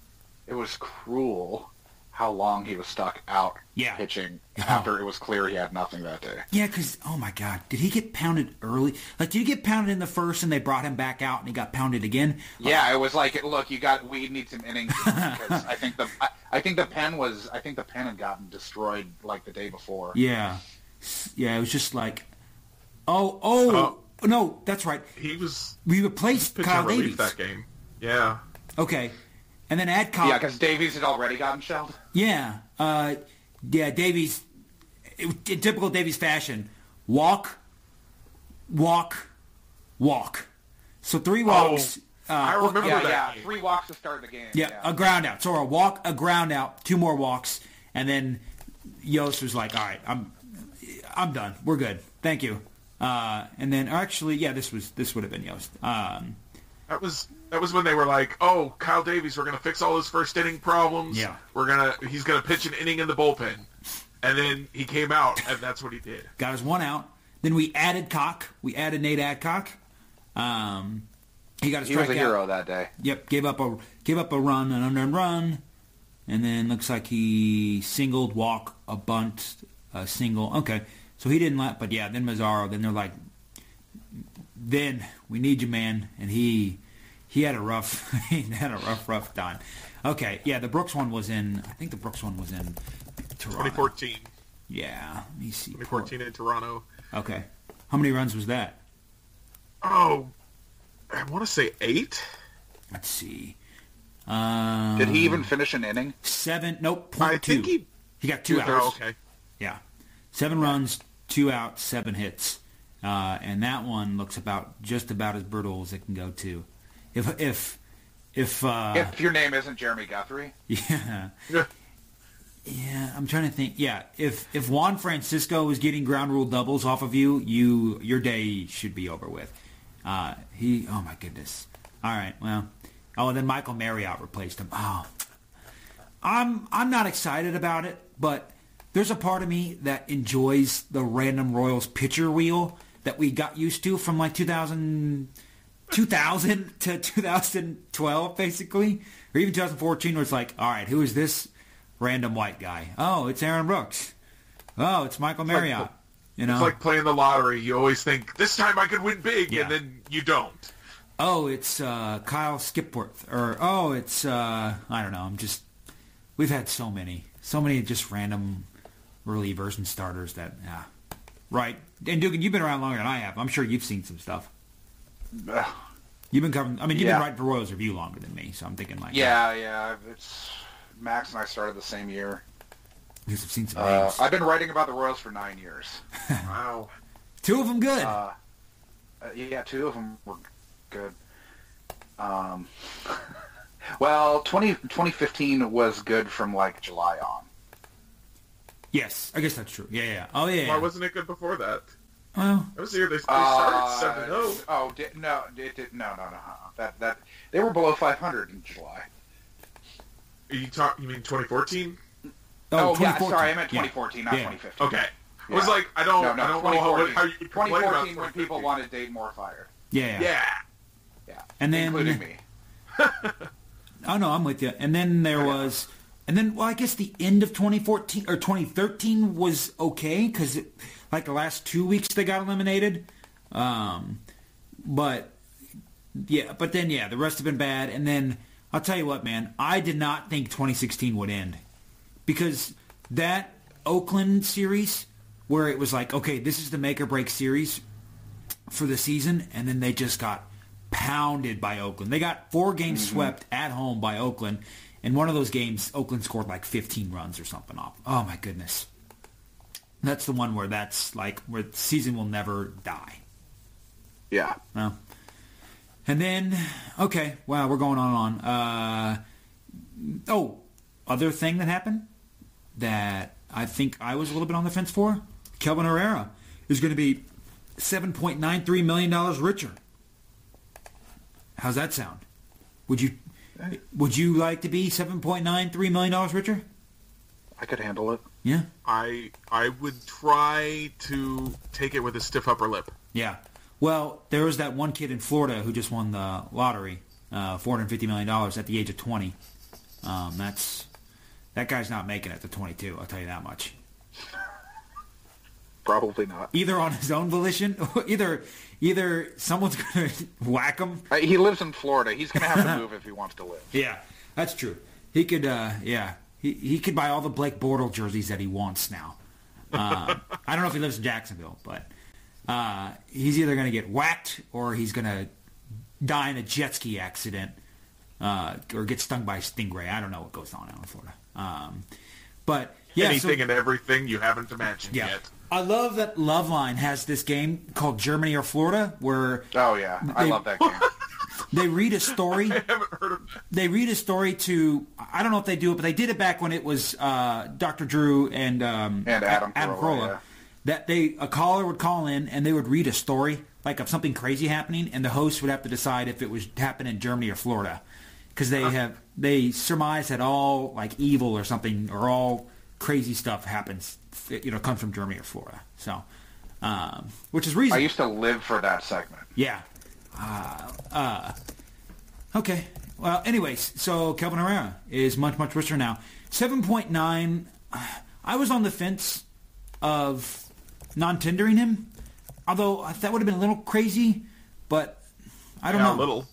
Speaker 2: It was cruel how long he was stuck out
Speaker 1: Yeah.
Speaker 2: pitching
Speaker 1: Yeah.
Speaker 2: after it was clear he had nothing that day.
Speaker 1: yeah, because oh my God, did he get pounded early? Like, did he get pounded in the first and they brought him back out and he got pounded again?
Speaker 2: Yeah, it was like, look, you got we need some innings because I think the I, I think the pen was I think the pen had gotten destroyed like the day before.
Speaker 1: Yeah, yeah. It was just like, oh, oh, uh, no, that's right.
Speaker 3: He was
Speaker 1: We replaced
Speaker 3: pitching
Speaker 1: Kyle
Speaker 3: relief
Speaker 1: Davies.
Speaker 3: that game. Yeah.
Speaker 1: Okay, and then Adcock.
Speaker 2: Yeah, because Davies had already gotten shelled.
Speaker 1: Yeah, uh, yeah. Davies, in typical Davies fashion, walk, walk, walk. So three walks. uh,
Speaker 3: I remember
Speaker 2: Yeah,
Speaker 3: that
Speaker 2: yeah, three walks to start the game.
Speaker 1: Yeah, a ground out. So a walk, a ground out, two more walks, and then Yost was like, "All right, I'm, I'm done. We're good. Thank you." Uh, and then actually, yeah, this was this would have been Yost. Um,
Speaker 3: That was that was when they were like, "Oh, Kyle Davies, we're gonna fix all his first inning problems.
Speaker 1: Yeah.
Speaker 3: we're gonna he's gonna pitch an inning in the bullpen." And then he came out, and that's what he did.
Speaker 1: got his one out. Then we added Cock. We added Nate Adcock. Um, he got a
Speaker 2: He was a
Speaker 1: strikeout.
Speaker 2: hero that day.
Speaker 1: Yep, gave up a gave up a run, an unearned run, and then looks like he singled, walk, a bunt, a single. Okay, so he didn't let, but yeah, then Mazzaro. Then they're like, then we need you, man, and he he had a rough he had a rough rough time. Okay, yeah, the Brooks one was in. I think the Brooks one was in Toronto.
Speaker 3: 2014,
Speaker 1: Yeah, let me see.
Speaker 3: 2014 in Toronto.
Speaker 1: Okay. How many runs was that?
Speaker 3: Oh, I want to say eight.
Speaker 1: Let's see. Uh,
Speaker 2: Did he even finish an inning?
Speaker 1: seven? Nope.
Speaker 3: I
Speaker 1: Point two.
Speaker 3: think he.
Speaker 1: He got two outs.
Speaker 3: okay.
Speaker 1: Yeah, seven runs, two outs, seven hits, uh, and that one looks about just about as brutal as it can go too. If if if uh,
Speaker 2: if your name isn't Jeremy Guthrie,
Speaker 1: yeah
Speaker 3: Yeah.
Speaker 1: yeah, I'm trying to think. Yeah, if if Juan Francisco is getting ground rule doubles off of you, you your day should be over with. Uh, he oh my goodness. All right, well, oh and then Michael Mariot replaced him. Oh, I'm I'm not excited about it, but there's a part of me that enjoys the random Royals pitcher wheel that we got used to from like 2000, 2000 to 2012, basically, or even 2014, where it's like, all right, who is this random white guy? Oh, it's Aaron Brooks. Oh, it's Michael
Speaker 3: like
Speaker 1: Mariot. you know,
Speaker 3: It's like playing the lottery. You always think this time I could win big,
Speaker 1: Yeah.
Speaker 3: and then you don't.
Speaker 1: oh, it's uh, Kyle Skipworth, or oh, it's uh, I don't know. I'm just we've had so many, so many just random relievers and starters that yeah, right. And Duggan, you've been around longer than I have. I'm sure you've seen some stuff.
Speaker 2: Ugh.
Speaker 1: You've been covering. I mean, you've
Speaker 2: Yeah.
Speaker 1: been writing for Royals Review longer than me, so I'm thinking like
Speaker 2: yeah, yeah, it's Max and I started the same year.
Speaker 1: because I've seen some
Speaker 2: Uh,
Speaker 1: names.
Speaker 2: I've been writing about the Royals for nine years.
Speaker 3: Wow.
Speaker 1: Two of them good.
Speaker 2: Uh, uh, yeah, two of them were good. Um, well, 20, 2015 was good from like July on.
Speaker 1: yes, I guess that's true. Yeah, yeah. Oh yeah.
Speaker 3: Why
Speaker 1: yeah.
Speaker 3: wasn't it good before that?
Speaker 1: Well,
Speaker 3: I was here. They, they started
Speaker 2: Uh,
Speaker 3: seven oh. zero.
Speaker 2: oh, di- no, it did, no, no, no. That that they were below 500 in July.
Speaker 3: You talk? You mean 2014?
Speaker 2: Oh, yeah, sorry, I meant
Speaker 1: Yeah.
Speaker 2: 2014, not
Speaker 1: Yeah.
Speaker 2: 2015.
Speaker 3: Okay. I was like, I don't,
Speaker 2: No, no,
Speaker 3: I don't know how,
Speaker 2: 2014.
Speaker 3: how you would complain about
Speaker 2: 2014 when people
Speaker 3: 2015.
Speaker 2: wanted Dave more fired.
Speaker 1: Yeah, yeah.
Speaker 3: Yeah.
Speaker 2: Yeah,
Speaker 1: And then-
Speaker 2: including me.
Speaker 1: Oh no, I'm with you. And then there was, and then well, I guess the end of 2014 or 2013 was okay because like the last two weeks they got eliminated. Um, but yeah, but then yeah, the rest have been bad. And then I'll tell you what, man, I did not think 2016 would end because that Oakland series where it was like, okay, this is the make or break series for the season, and then they just got pounded by Oakland. They got four games swept at home by Oakland. And one of those games, Oakland scored like 15 runs or something off. Oh my goodness. That's the one where that's like where the season will never die.
Speaker 2: Yeah.
Speaker 1: Well, and then okay, wow, we're going on and on. Uh, oh, other thing that happened that I think I was a little bit on the fence for: Kelvin Herrera is going to be seven point nine three million dollars richer. How's that sound? Would you would you like to be seven point nine three million dollars richer?
Speaker 2: I could handle it.
Speaker 1: Yeah,
Speaker 3: I I would try to take it with a stiff upper lip.
Speaker 1: yeah. Well, there was that one kid in Florida who just won the lottery, uh, four hundred fifty million dollars at the age of twenty. Um, that's that guy's not making it to twenty two. I'll tell you that much.
Speaker 2: Probably not.
Speaker 1: Either on his own volition, or either either someone's going to whack him.
Speaker 2: Uh, he lives in Florida. He's going to have to move if he wants to live.
Speaker 1: Yeah, that's true. He could, uh, yeah, he he could buy all the Blake Bortles jerseys that he wants now. Um, I don't know if he lives in Jacksonville, but uh, he's either going to get whacked or he's going to die in a jet ski accident uh, or get stung by a stingray. I don't know what goes on out in Florida. Um, but yeah, so-
Speaker 3: Anything and everything you haven't imagined
Speaker 1: yeah.
Speaker 3: yet.
Speaker 1: I love that Loveline has this game called Germany or Florida where
Speaker 2: Oh yeah, I
Speaker 1: They-
Speaker 2: love that game.
Speaker 1: They read a story.
Speaker 3: I haven't heard of that.
Speaker 1: they read a story to I don't know if they do it, but they did it back when it was uh, Dr. Drew and um,
Speaker 2: And Adam
Speaker 1: Adam
Speaker 2: Carolla, yeah.
Speaker 1: That they a caller would call in and they would read a story like of something crazy happening, and the host would have to decide if it was happening in Germany or Florida, because they have they surmise that all like evil or something or all crazy stuff happens, you know, comes from Germany or Florida. So, um, which is
Speaker 2: reason
Speaker 1: I
Speaker 2: used to live for that segment.
Speaker 1: Yeah. Uh, uh, okay. Well, anyways, so Kelvin Herrera is much, much richer now. 7.9. I was on the fence of non-tendering him, although that would have been a little crazy, but I don't
Speaker 3: Yeah,
Speaker 1: know.
Speaker 3: a little.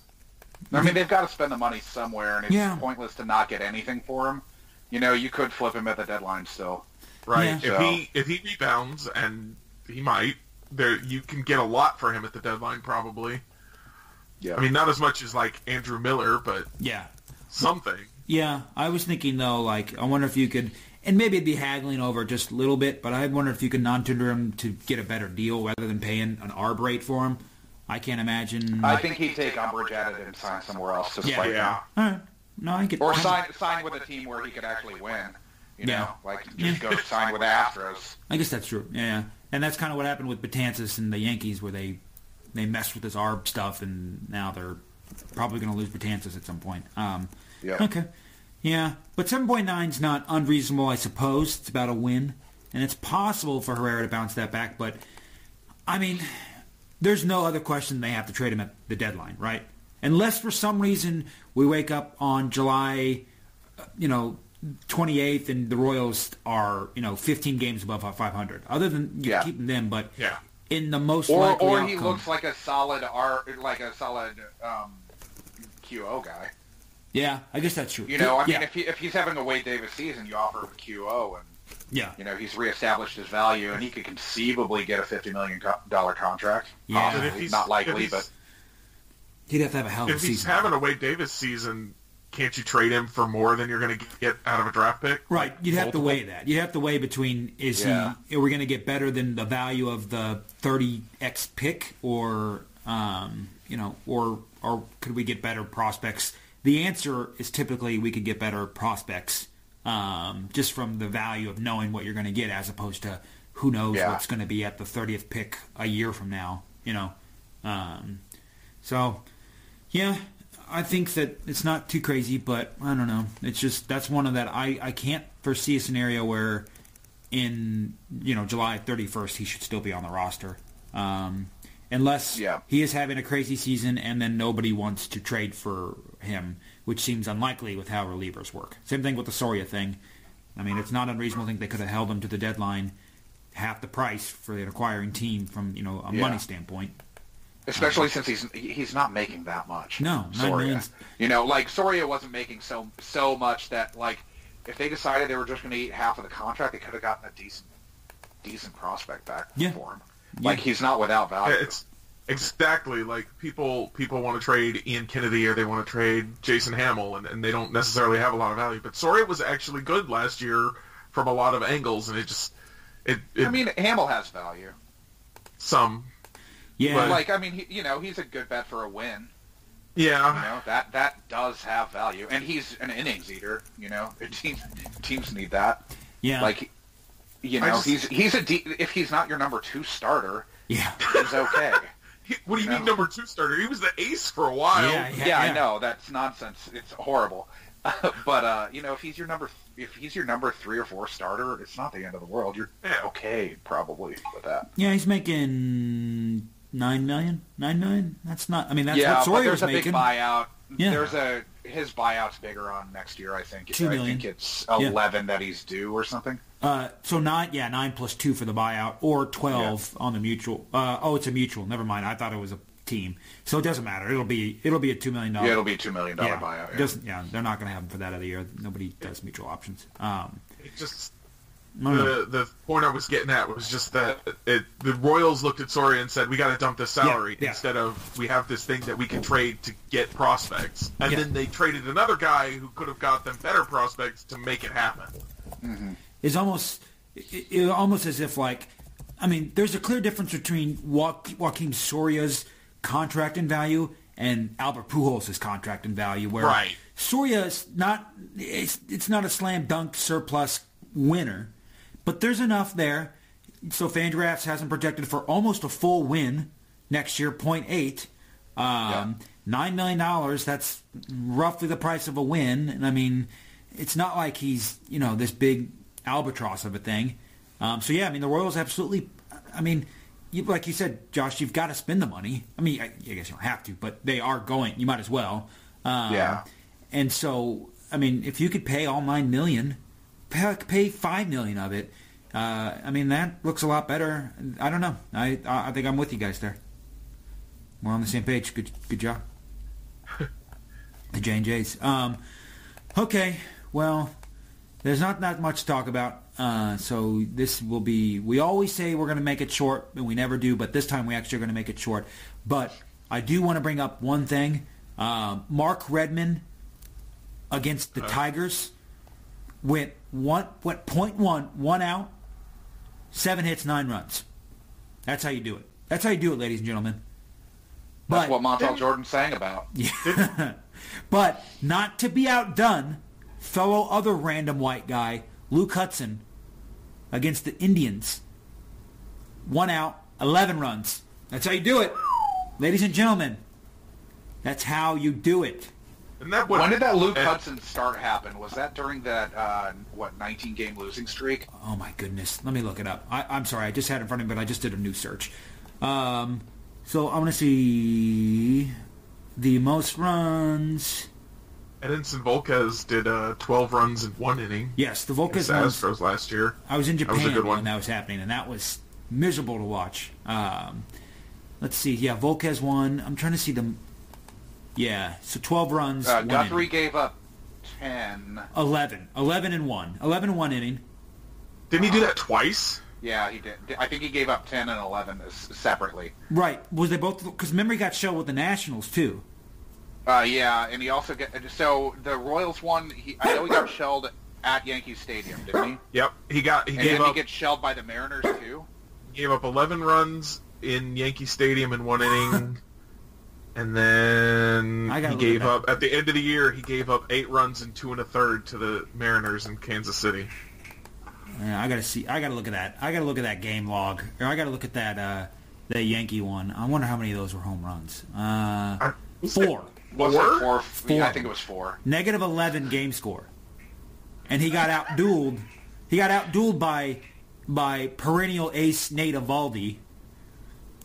Speaker 2: I mean, they've got to spend the money somewhere, and it's
Speaker 1: Yeah.
Speaker 2: pointless to not get anything for him. You know, you could flip him at the deadline still.
Speaker 3: Right.
Speaker 1: Yeah.
Speaker 3: If
Speaker 2: So-
Speaker 3: he if he rebounds and he might, there you can get a lot for him at the deadline probably.
Speaker 2: Yeah.
Speaker 3: I mean, not as much as like Andrew Miller, but
Speaker 1: Yeah.
Speaker 3: something.
Speaker 1: Yeah, I was thinking though, like I wonder if you could, and maybe it'd be haggling over just a little bit, but I wonder if you could non-tender him to get a better deal rather than paying an arb rate for him. I can't imagine.
Speaker 2: I think he'd take umbrage at it and sign somewhere else to
Speaker 1: Yeah.
Speaker 2: spite
Speaker 3: Yeah.
Speaker 2: him.
Speaker 1: All right. No, I get.
Speaker 2: Or sign sign with a team where he could actually win. You know,
Speaker 1: Yeah.
Speaker 2: like just
Speaker 1: Yeah.
Speaker 2: go sign with the Astros.
Speaker 1: I guess that's true. Yeah, yeah. and that's kind of what happened with Betances and the Yankees, where they they messed with this arb stuff, and now they're probably going to lose Betances at some point. Um,
Speaker 2: Yeah.
Speaker 1: Okay. Yeah, but 7.9 is not unreasonable, I suppose. It's about a win, and it's possible for Herrera to bounce that back. But I mean, there's no other question they have to trade him at the deadline, right? Unless for some reason we wake up on July, uh, you know, 28th, and the Royals are you know 15 games above 500. Other than you
Speaker 2: Yeah.
Speaker 1: keeping them, but
Speaker 3: Yeah.
Speaker 1: In the most
Speaker 2: Or
Speaker 1: likely
Speaker 2: or he
Speaker 1: outcome-
Speaker 2: looks like a solid R like a solid um, QO guy.
Speaker 1: yeah, I guess that's true.
Speaker 2: You know, I mean,
Speaker 1: yeah,
Speaker 2: if he, if he's having a Wade Davis season, you offer him a QO, and
Speaker 1: yeah,
Speaker 2: you know he's reestablished his value, and he could conceivably get a fifty million dollar contract.
Speaker 1: Yeah.
Speaker 2: Possibly.
Speaker 3: If he's-
Speaker 2: not
Speaker 3: if
Speaker 2: likely,
Speaker 3: he's-
Speaker 2: but
Speaker 1: he'd have to have a hell of a
Speaker 3: If he's
Speaker 1: season.
Speaker 3: having a Wade Davis season, can't you trade him for more than you're going to get out of a draft pick?
Speaker 1: Right, you'd have to weigh that. You'd have to weigh between is
Speaker 2: Yeah.
Speaker 1: he are we going to get better than the value of the 30x pick or um, you know or or could we get better prospects? The answer is typically we could get better prospects um, just from the value of knowing what you're going to get as opposed to who knows
Speaker 2: Yeah.
Speaker 1: what's going to be at the 30th pick a year from now, you know. Um, so yeah, I think that it's not too crazy, but I don't know. It's just that's one of that I, I can't foresee a scenario where in you know July 31st he should still be on the roster, um, unless
Speaker 2: Yeah.
Speaker 1: he is having a crazy season and then nobody wants to trade for him, which seems unlikely with how relievers work. Same thing with the Soria thing. I mean, it's not unreasonable to think they could have held him to the deadline half the price for an acquiring team from you know a
Speaker 2: Yeah.
Speaker 1: money standpoint.
Speaker 2: Especially since he's he's not making that much.
Speaker 1: No, nine
Speaker 2: Soria.
Speaker 1: millions.
Speaker 2: You know, like Soria wasn't making so so much that like if they decided they were just going to eat half of the contract, they could have gotten a decent decent prospect back
Speaker 1: Yeah.
Speaker 2: for him. Like he's not without value.
Speaker 3: It's exactly like people people want to trade Ian Kennedy or they want to trade Jason Hammel, and, and they don't necessarily have a lot of value. But Soria was actually good last year from a lot of angles, and it just it, it
Speaker 2: I mean, Hammel has value.
Speaker 3: some
Speaker 1: Yeah,
Speaker 2: But like, I mean, he, you know, he's a good bet for a win.
Speaker 3: yeah
Speaker 2: You know, that that does have value, and he's an innings eater. You know, teams teams need that.
Speaker 1: yeah,
Speaker 2: Like, you know,
Speaker 3: just-
Speaker 2: he's he's a de- if he's not your number two starter,
Speaker 1: yeah.
Speaker 2: he's okay.
Speaker 3: What do you
Speaker 2: No.
Speaker 3: mean number two starter? He was the ace for a while.
Speaker 1: Yeah,
Speaker 2: yeah, I know that's nonsense. It's horrible. but uh, you know, if he's your number, if he's your number three or four starter, it's not the end of the world. You're
Speaker 3: Yeah.
Speaker 2: okay, probably with that.
Speaker 1: Yeah, he's making nine million. Nine million. That's not. I mean, that's
Speaker 2: yeah,
Speaker 1: what
Speaker 2: but
Speaker 1: Soria
Speaker 2: there's
Speaker 1: was
Speaker 2: a
Speaker 1: making.
Speaker 2: big buyout.
Speaker 1: Yeah.
Speaker 2: There's a his buyout's bigger on next year. I think.
Speaker 1: Two
Speaker 2: I think it's
Speaker 1: Yeah.
Speaker 2: eleven that he's due or something.
Speaker 1: Uh, so nine. Yeah, nine plus two for the buyout, or twelve on the mutual. Uh, oh, it's a mutual. Never mind. I thought it was a team. So it doesn't matter. It'll be it'll be a two million dollar.
Speaker 2: Yeah, it'll be a two million dollar
Speaker 1: yeah.
Speaker 2: buyout. Yeah.
Speaker 1: Doesn't yeah. They're not going to have him for that other year. Nobody does mutual options. Um,
Speaker 3: It just
Speaker 1: Don't know.
Speaker 3: the the point I was getting at was just that it, the Royals looked at Soria and said, "We got to dump this salary
Speaker 1: yeah.
Speaker 3: instead of we have this thing that we can trade to get prospects." And
Speaker 1: Yeah.
Speaker 3: then they traded another guy who could have got them better prospects to make it happen.
Speaker 1: Mm-hmm. It's almost it, it, almost as if like I mean, there's a clear difference between jo- Joakim Soria's contract and value and Albert Pujols' contract and value. Where
Speaker 3: Right.
Speaker 1: Soria is not it's, it's not a slam dunk surplus winner, but there's enough there. So Fangraphs has him projected for almost a full win next year, 0.8. Um, Nine million dollars. That's roughly the price of a win. And I mean, it's not like he's you know this big albatross of a thing. Um, so yeah, I mean the Royals absolutely. I mean, you, like you said, Josh, you've got to spend the money. I mean, I, I guess you don't have to, but they are going. You might as well. Um,
Speaker 2: Yeah.
Speaker 1: And so, I mean, if you could pay all nine million, pay, pay five million of it. Uh, I mean, that looks a lot better. I don't know. I I I think I'm with you guys there. We're on the same page. Good good job. the J and J's. Um, okay. Well, there's not that much to talk about. Uh, so this will be. We always say we're going to make it short, and we never do. But this time we actually are going to make it short. But I do want to bring up one thing. Uh, Mark Redman against the Tigers went one went point one one out, seven hits, nine runs. That's how you do it. That's how you do it, ladies and gentlemen.
Speaker 2: That's what Montel Jordan sang about.
Speaker 1: but not to be outdone, fellow other random white guy, Luke Hudson, against the Indians. One out, 11 runs. That's how you do it. Ladies and gentlemen, that's how you do it.
Speaker 3: And that would,
Speaker 2: When did that Luke
Speaker 3: and-
Speaker 2: Hudson start happen? Was that during that uh, what 19 game losing streak?
Speaker 1: Oh my goodness. Let me look it up. I, I'm sorry, I just had it in front of me, but I just did a new search. Um, so I want to see the most runs.
Speaker 3: And Edinson Volquez did uh, 12 runs in one inning.
Speaker 1: Yes, the
Speaker 3: against
Speaker 1: Volquez
Speaker 3: the
Speaker 1: ones.
Speaker 3: Astros last year.
Speaker 1: I was in
Speaker 3: That was a
Speaker 1: Japan
Speaker 3: good
Speaker 1: when that was happening, and that was miserable to watch. Um, let's see. Yeah, Volquez won. I'm trying to see them. Yeah, so 12 runs.
Speaker 2: Uh, Guthrie
Speaker 1: inning.
Speaker 2: gave up 10.
Speaker 1: 11. 11 and 1. 11 and 1 inning.
Speaker 3: Didn't he do that twice?
Speaker 2: Yeah, he did. I think he gave up 10 and 11 separately.
Speaker 1: Right. Was they both... Because memory got shelled with the Nationals, too.
Speaker 2: Uh, yeah, and he also get so the Royals won. He, I know he got shelled at Yankee Stadium, didn't he?
Speaker 3: Yep. He got he
Speaker 2: And
Speaker 3: gave
Speaker 2: then he
Speaker 3: up
Speaker 2: gets shelled by the Mariners too.
Speaker 3: gave up 11 runs in Yankee Stadium in one inning. And then
Speaker 1: I
Speaker 3: he gave up at the end of the year. He gave up eight runs and two and a third to the Mariners in Kansas City.
Speaker 1: Yeah, I gotta see. I gotta look at that. I gotta look at that game log, or I gotta look at that uh, that Yankee one. I wonder how many of those were home runs. Uh,
Speaker 3: I-
Speaker 1: four.
Speaker 2: Was
Speaker 3: Four?
Speaker 2: it four?
Speaker 1: Four.
Speaker 2: Yeah, I think it was four.
Speaker 1: Negative eleven game score, and he got outdueled. He got outdueled by by perennial ace Nate Eovaldi,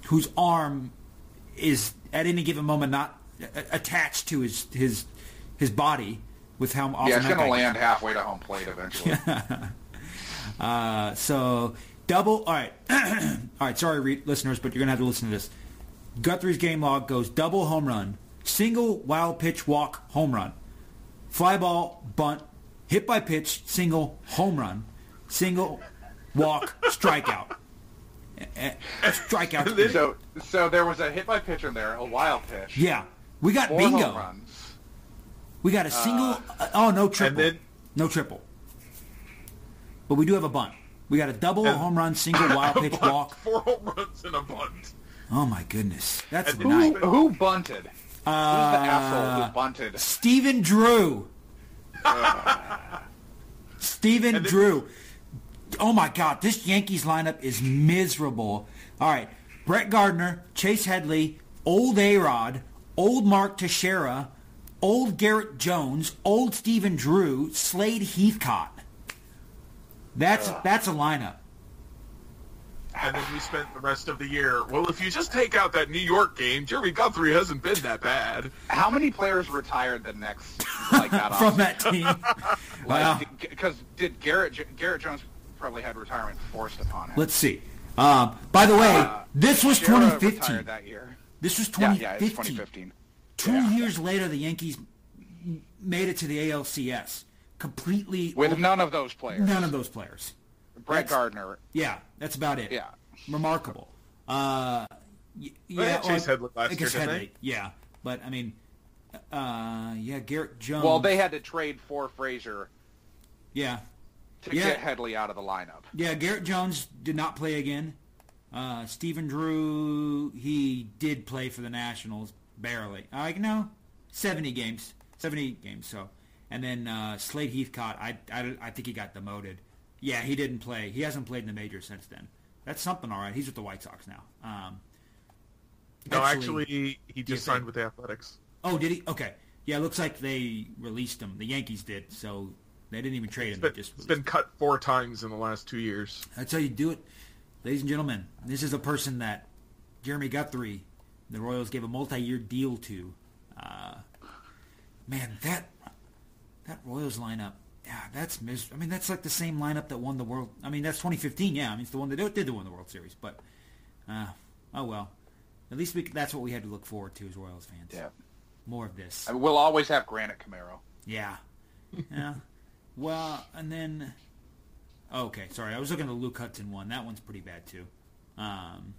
Speaker 1: whose arm is at any given moment not attached to his his his body with how often
Speaker 2: yeah, it's going to land halfway to home plate eventually.
Speaker 1: Uh, so double. All right, all right. Sorry, re- listeners, but you're gonna have to listen to this. Guthrie's game log goes double home run, single wild pitch walk home run, fly ball bunt, hit by pitch single home run, single walk strikeout, Eh, eh, strikeout.
Speaker 2: so, so there was a hit by pitch in there, a wild pitch.
Speaker 1: yeah, we got
Speaker 2: Four
Speaker 1: bingo.
Speaker 2: runs.
Speaker 1: We got a single. uh, oh no triple.
Speaker 3: then-
Speaker 1: no triple. But we do have a bunt. We got a double, a home run, single wild pitch
Speaker 3: Bunt,
Speaker 1: walk.
Speaker 3: Four home runs and a bunt.
Speaker 1: Oh my goodness, that's
Speaker 3: And
Speaker 1: the
Speaker 3: who-
Speaker 1: night.
Speaker 2: Who, bunted? Who's the asshole
Speaker 1: Uh,
Speaker 2: who bunted?
Speaker 1: Stephen Drew. Stephen Drew. Oh my God, this Yankees lineup is miserable. All right, Brett Gardner, Chase Headley, Old A-Rod, Old Mark Teixeira, Old Garrett Jones, Old Stephen Drew, Slade Heathcott. That's that's a lineup.
Speaker 3: And then we spent the rest of the year. Well, if you just take out that New York game, Jeremy Guthrie hasn't been that bad.
Speaker 2: How many players retired the next like that
Speaker 1: From
Speaker 2: off?
Speaker 1: that team. Wow.
Speaker 2: Because did Garrett Garrett Jones probably had retirement forced upon him?
Speaker 1: Let's see. Um, by the way,
Speaker 2: Uh,
Speaker 1: this was
Speaker 2: Shara
Speaker 1: 2015.
Speaker 2: that year.
Speaker 1: This was 2015.
Speaker 2: yeah, it's 2015.
Speaker 1: Two
Speaker 2: Yeah.
Speaker 1: years later, the Yankees made it to the ALCS. Completely
Speaker 2: With none of those players.
Speaker 1: none of those players.
Speaker 2: Brett
Speaker 1: That's-
Speaker 2: Gardner.
Speaker 1: Yeah, that's about it.
Speaker 2: Yeah.
Speaker 1: Remarkable. Uh, y-
Speaker 3: Well,
Speaker 1: yeah,
Speaker 3: yeah, Chase
Speaker 1: or-
Speaker 3: Headley last
Speaker 1: I guess
Speaker 3: year, didn't
Speaker 1: Headley, Yeah, but I mean, uh, yeah, Garrett Jones.
Speaker 2: Well, they had to trade for Frazier
Speaker 1: yeah,
Speaker 2: to
Speaker 1: Yeah.
Speaker 2: get Headley out of the lineup.
Speaker 1: yeah. Garrett Jones did not play again. Uh, Stephen Drew, he did play for the Nationals barely. Uh, Like no, seventy games, seventy games. So, and then uh, Slade Heathcott, I, I, I think he got demoted. Yeah, he didn't play. He hasn't played in the majors since then. That's something, all right. He's with the White Sox now. Um,
Speaker 3: No, actually, he just signed
Speaker 1: think-
Speaker 3: with the Athletics.
Speaker 1: Oh, did he? Okay. Yeah, it looks like they released him. The Yankees did, so they didn't even trade
Speaker 3: It's
Speaker 1: him.
Speaker 3: been,
Speaker 1: just
Speaker 3: it's been cut four times in the last two years.
Speaker 1: That's how you do it, ladies and gentlemen. This is a person that Jeremy Guthrie, the Royals, gave a multi-year deal to. Uh, man, that that Royals lineup, yeah, that's mis- I mean, that's like the same lineup that won the World. I mean, that's 2015. Yeah, I mean, it's the one that did win the World Series. But uh, oh well. At least we, that's what we had to look forward to as Royals fans.
Speaker 2: Yeah.
Speaker 1: More of this.
Speaker 2: I mean, we'll always have Granite Camaro.
Speaker 1: Yeah. Yeah. Well, and then, okay, sorry, I was looking at the Luke Hudson one. That one's pretty bad too. Um,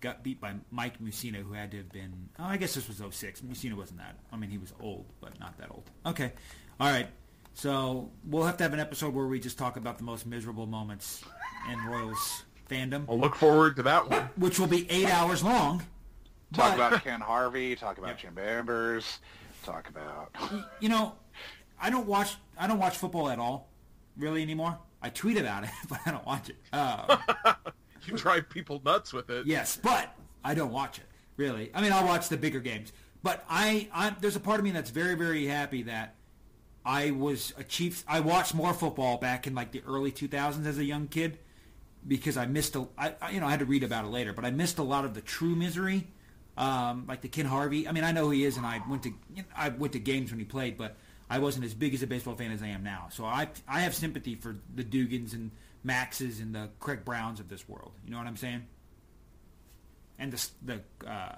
Speaker 1: got beat by Mike Mussina, who had to have been. Oh, I guess this was 06. Mussina wasn't that. I mean, he was old, but not that old. Okay, all right. So we'll have to have an episode where we just talk about the most miserable moments in Royals fandom,
Speaker 3: I'll look forward to that one.
Speaker 1: which will be eight hours long.
Speaker 2: Talk
Speaker 1: But-
Speaker 2: about Ken Harvey. Talk about Jim Ambers. Talk about.
Speaker 1: you know, I don't watch I don't watch football at all, really anymore. I tweet about it, but I don't watch it. Uh,
Speaker 3: You drive people nuts with it.
Speaker 1: yes, but I don't watch it really. I mean, I'll watch the bigger games, but I, I there's a part of me that's very very happy that I was a Chiefs. I watched more football back in like the early 2000s as a young kid because I missed a. I, I- you know I had to read about it later, but I missed a lot of the true misery, um, like the Ken Harvey. I mean, I know who he is, and I went to you know, I went to games when he played, but I wasn't as big as a baseball fan as I am now. So I I have sympathy for the Duggans and Maxes and the Craig Browns of this world. You know what I'm saying? And the the uh,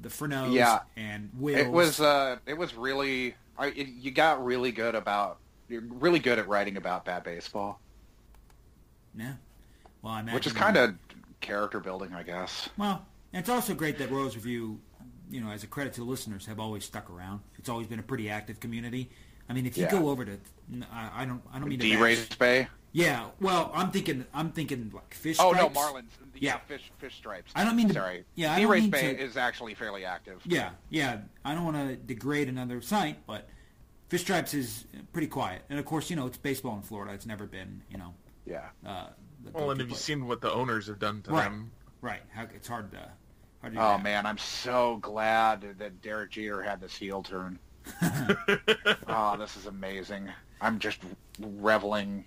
Speaker 1: the Frenos
Speaker 2: Yeah.
Speaker 1: and Wills.
Speaker 2: It was. Uh, it was really. I, it, you got really good about. You're really good at writing about bad baseball,
Speaker 1: yeah. Well, I imagine
Speaker 2: which is kind of character building, I guess.
Speaker 1: Well, it's also great that Royals Review, you know, as a credit to the listeners, have always stuck around. It's always been a pretty active community. I mean, if you
Speaker 2: Yeah.
Speaker 1: go over to, I, I don't, I don't mean to.
Speaker 2: D.
Speaker 1: bash-
Speaker 2: Race Bay.
Speaker 1: Yeah, well, I'm thinking, I'm thinking like fish.
Speaker 2: Oh no. Marlins. Yeah,
Speaker 1: Yeah.
Speaker 2: fish fish stripes.
Speaker 1: I don't mean to-
Speaker 2: Sorry.
Speaker 1: yeah, I
Speaker 2: D.
Speaker 1: don't
Speaker 2: Race
Speaker 1: mean
Speaker 2: Bay
Speaker 1: to-
Speaker 2: is actually fairly active.
Speaker 1: Yeah, yeah. I don't want to degrade another site, but Fish Stripes is pretty quiet. And of course, you know, it's baseball in Florida. It's never been, you know,
Speaker 2: Yeah.
Speaker 1: uh,
Speaker 3: Well, and have you seen what the owners have done to
Speaker 1: Right.
Speaker 3: them?
Speaker 1: Right. How, it's hard to. Hard to do
Speaker 2: Oh
Speaker 1: that.
Speaker 2: man, I'm so glad that Derek Jeter had this heel turn. oh, this is amazing. I'm just reveling,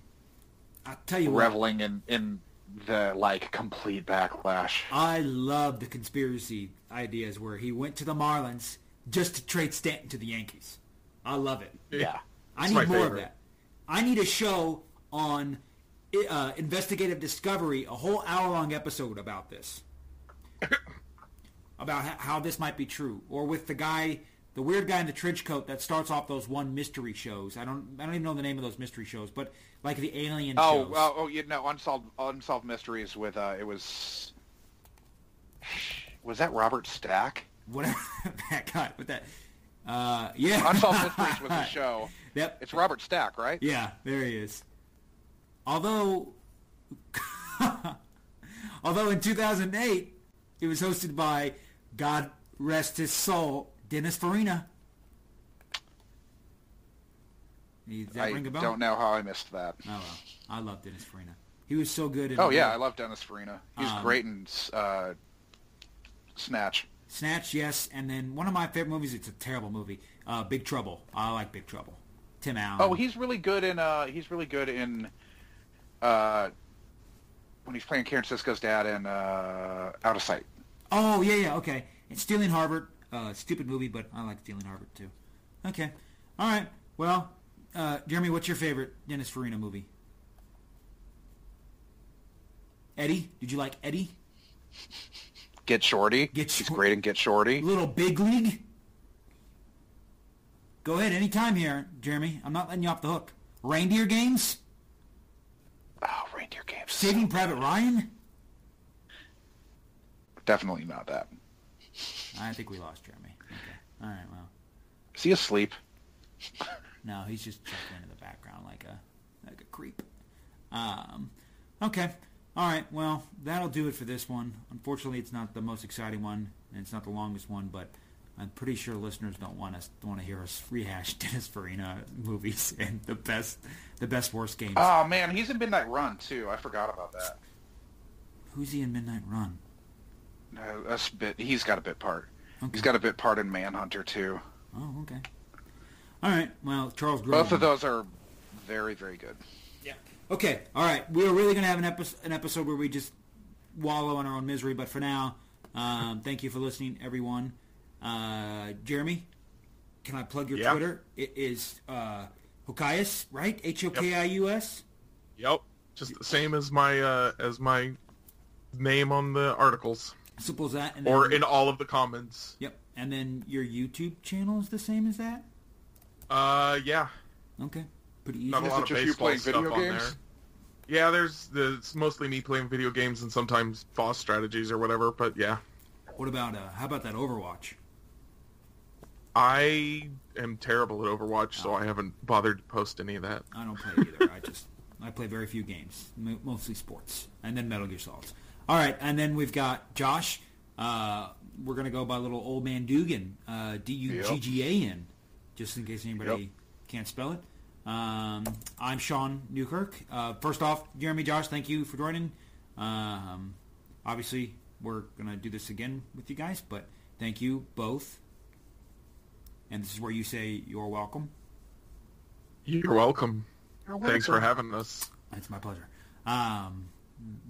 Speaker 1: I'll tell you what.
Speaker 2: reveling in in the like complete backlash.
Speaker 1: I love the conspiracy ideas where he went to the Marlins just to trade Stanton to the Yankees. I love it.
Speaker 2: Yeah.
Speaker 1: I need
Speaker 3: my
Speaker 1: more of that. I need a show on uh, investigative discovery, a whole hour-long episode about this, about how this might be true, or with the guy, the weird guy in the trench coat that starts off those one mystery shows. I don't, I don't even know the name of those mystery shows, but like the alien
Speaker 2: Oh,
Speaker 1: shows.
Speaker 2: oh, oh, you know, unsolved unsolved mysteries with uh, it was was that Robert Stack?
Speaker 1: whatever that guy with that. Uh, yeah,
Speaker 2: Unsolved mysteries was the show.
Speaker 1: Yep.
Speaker 2: It's Robert Stack, right?
Speaker 1: Yeah, there he is. Although, although in 2008, it was hosted by God rest his soul, Dennis Farina. That
Speaker 2: I
Speaker 1: ring a bell?
Speaker 2: don't know how I missed that.
Speaker 1: Oh well, I love Dennis Farina. He was so good in.
Speaker 2: Oh yeah, I love Dennis Farina. He's
Speaker 1: Um,
Speaker 2: great in uh, Snatch.
Speaker 1: Snatch, yes, and then one of my favorite movies. It's a terrible movie. Uh, Big Trouble. I like Big Trouble. Tim Allen.
Speaker 2: Oh, he's really good in. Uh, he's really good in. Uh, when he's playing Karen Sisco's dad in uh, Out of Sight.
Speaker 1: Oh yeah, yeah, okay. And Stealing Harvard, uh, stupid movie, but I like Stealing Harvard too. Okay, all right. Well, uh, Jeremy, what's your favorite Dennis Farina movie? Eddie, did you like Eddie?
Speaker 2: Get Shorty.
Speaker 1: Get
Speaker 2: Shorty.
Speaker 1: he's
Speaker 2: great in Get Shorty.
Speaker 1: Little Big League. Go ahead, anytime here, Jeremy. I'm not letting you off the hook. Reindeer Games,
Speaker 2: Oh, Reindeer Games.
Speaker 1: Saving Private Ryan.
Speaker 2: Definitely not that.
Speaker 1: I think we lost Jeremy. Okay, all right. Well,
Speaker 2: Is he asleep?
Speaker 1: No, he's just chuckling in the background like a like a creep. Um, okay, all right. Well, that'll do it for this one. Unfortunately, it's not the most exciting one, and it's not the longest one. But I'm pretty sure listeners don't want us don't want to hear us rehash Dennis Farina movies and the best the best worst games.
Speaker 2: Oh man, he's in Midnight Run too. I forgot about that.
Speaker 1: Who's he in Midnight Run?
Speaker 2: No, that's a bit. He's got a bit part.
Speaker 1: Okay.
Speaker 2: He's got a bit part in Manhunter too.
Speaker 1: Oh, okay. All right. Well, Charles.
Speaker 2: Both of those are very, very good.
Speaker 1: Yeah. Okay. All right. We're really going to have an, epi- an episode where we just wallow in our own misery. But for now, um, thank you for listening, everyone. Uh, Jeremy, can I plug your
Speaker 3: Yeah.
Speaker 1: Twitter? It is uh, Hokius, right? H O K I U S.
Speaker 3: Yep, just the same as my uh, as my name on the articles,
Speaker 1: Simple as that. And
Speaker 3: or
Speaker 1: then-
Speaker 3: in all of the comments.
Speaker 1: Yep. And then your YouTube channel is the same as that.
Speaker 3: Uh, yeah,
Speaker 1: Okay. Pretty easy.
Speaker 3: Not a
Speaker 2: Is
Speaker 3: lot
Speaker 2: it
Speaker 3: of
Speaker 2: just you
Speaker 3: baseball
Speaker 2: playing
Speaker 3: stuff
Speaker 2: video
Speaker 3: on
Speaker 2: games?
Speaker 3: there. Yeah, there's the, it's mostly me playing video games and sometimes boss strategies or whatever. But yeah,
Speaker 1: What about uh, how about that Overwatch?
Speaker 3: I am terrible at Overwatch, so I haven't bothered to post any of that.
Speaker 1: I don't play either. I just I play very few games, mostly sports, and then Metal Gear Solids. All right, and then we've got Josh. Uh, we're gonna go by little old man Duggan, uh, D U G G A N, just in case anybody
Speaker 2: Yep.
Speaker 1: can't spell it. Um, I'm Shaun Newkirk. Uh, first off, Jeremy, Josh, thank you for joining. Um, obviously, we're gonna do this again with you guys, but thank you both. And this is where you say you're welcome.
Speaker 3: You're welcome.
Speaker 2: You're
Speaker 3: Thanks for having us.
Speaker 1: It's my pleasure. Um,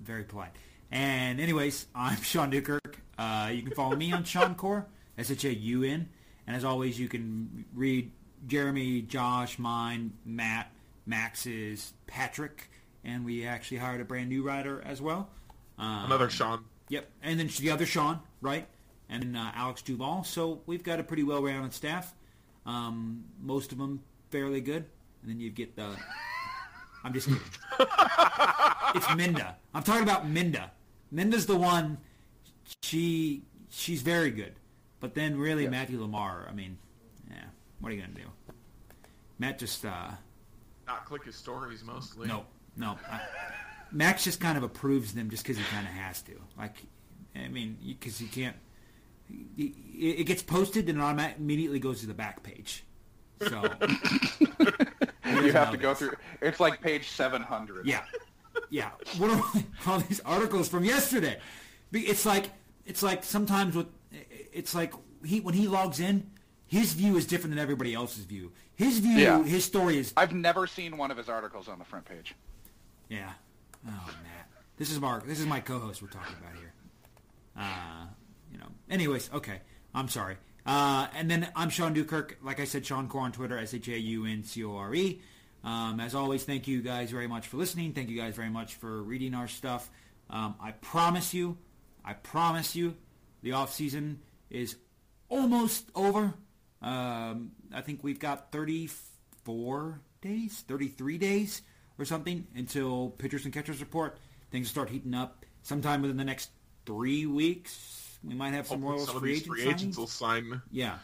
Speaker 1: very polite. And anyways, I'm Shaun Newkirk. Uh, you can follow me on Shaun Core, S-H-A-U-N. And as always, you can read Jeremy, Josh, mine, Matt, Max's, Patrick, and we actually hired a brand new writer as well. Um,
Speaker 3: Another Sean.
Speaker 1: Yep, and then the other Sean, right? And then uh, Alex Duval. So we've got a pretty well-rounded staff. Um, most of them fairly good. And then you get the... I'm just kidding. it's Minda. I'm talking about Minda. Minda's the one. She she's very good. But then really
Speaker 2: Yes.
Speaker 1: Matthew Lamar. I mean, yeah. What are you gonna do? Matt just uh,
Speaker 3: Not click his stories mostly.
Speaker 1: no, no. I, Max just kind of approves them just because he kind of has to. Like, I mean, because he can't. It, it gets posted and it automatic, immediately goes to the back page. So
Speaker 2: You have to go through. It's like page 700.
Speaker 1: Yeah, yeah. What are all these articles from yesterday? It's like it's like sometimes with it's like he when he logs in, his view is different than everybody else's view. His view,
Speaker 2: Yeah.
Speaker 1: his story is
Speaker 2: I've never seen one of his articles on the front page.
Speaker 1: yeah. Oh Matt, this is Mark. This is my co-host we're talking about here. Uh, you know. Anyways, okay. I'm sorry. Uh, and then I'm Shaun Newkirk. Like I said, Shaun Core on Twitter, S-H-A-U-N-C-O-R-E. Um, as always, thank you guys very much for listening. Thank you guys very much for reading our stuff. Um, I promise you, I promise you, the off season is almost over. Um, I think we've got 34 days, 33 days or something until pitchers and catchers report. Things start heating up sometime within the next three weeks. We might have some
Speaker 3: Hopefully
Speaker 1: Royals
Speaker 3: some
Speaker 1: free agent
Speaker 3: free agents
Speaker 1: signings.
Speaker 3: will sign.
Speaker 1: Yeah,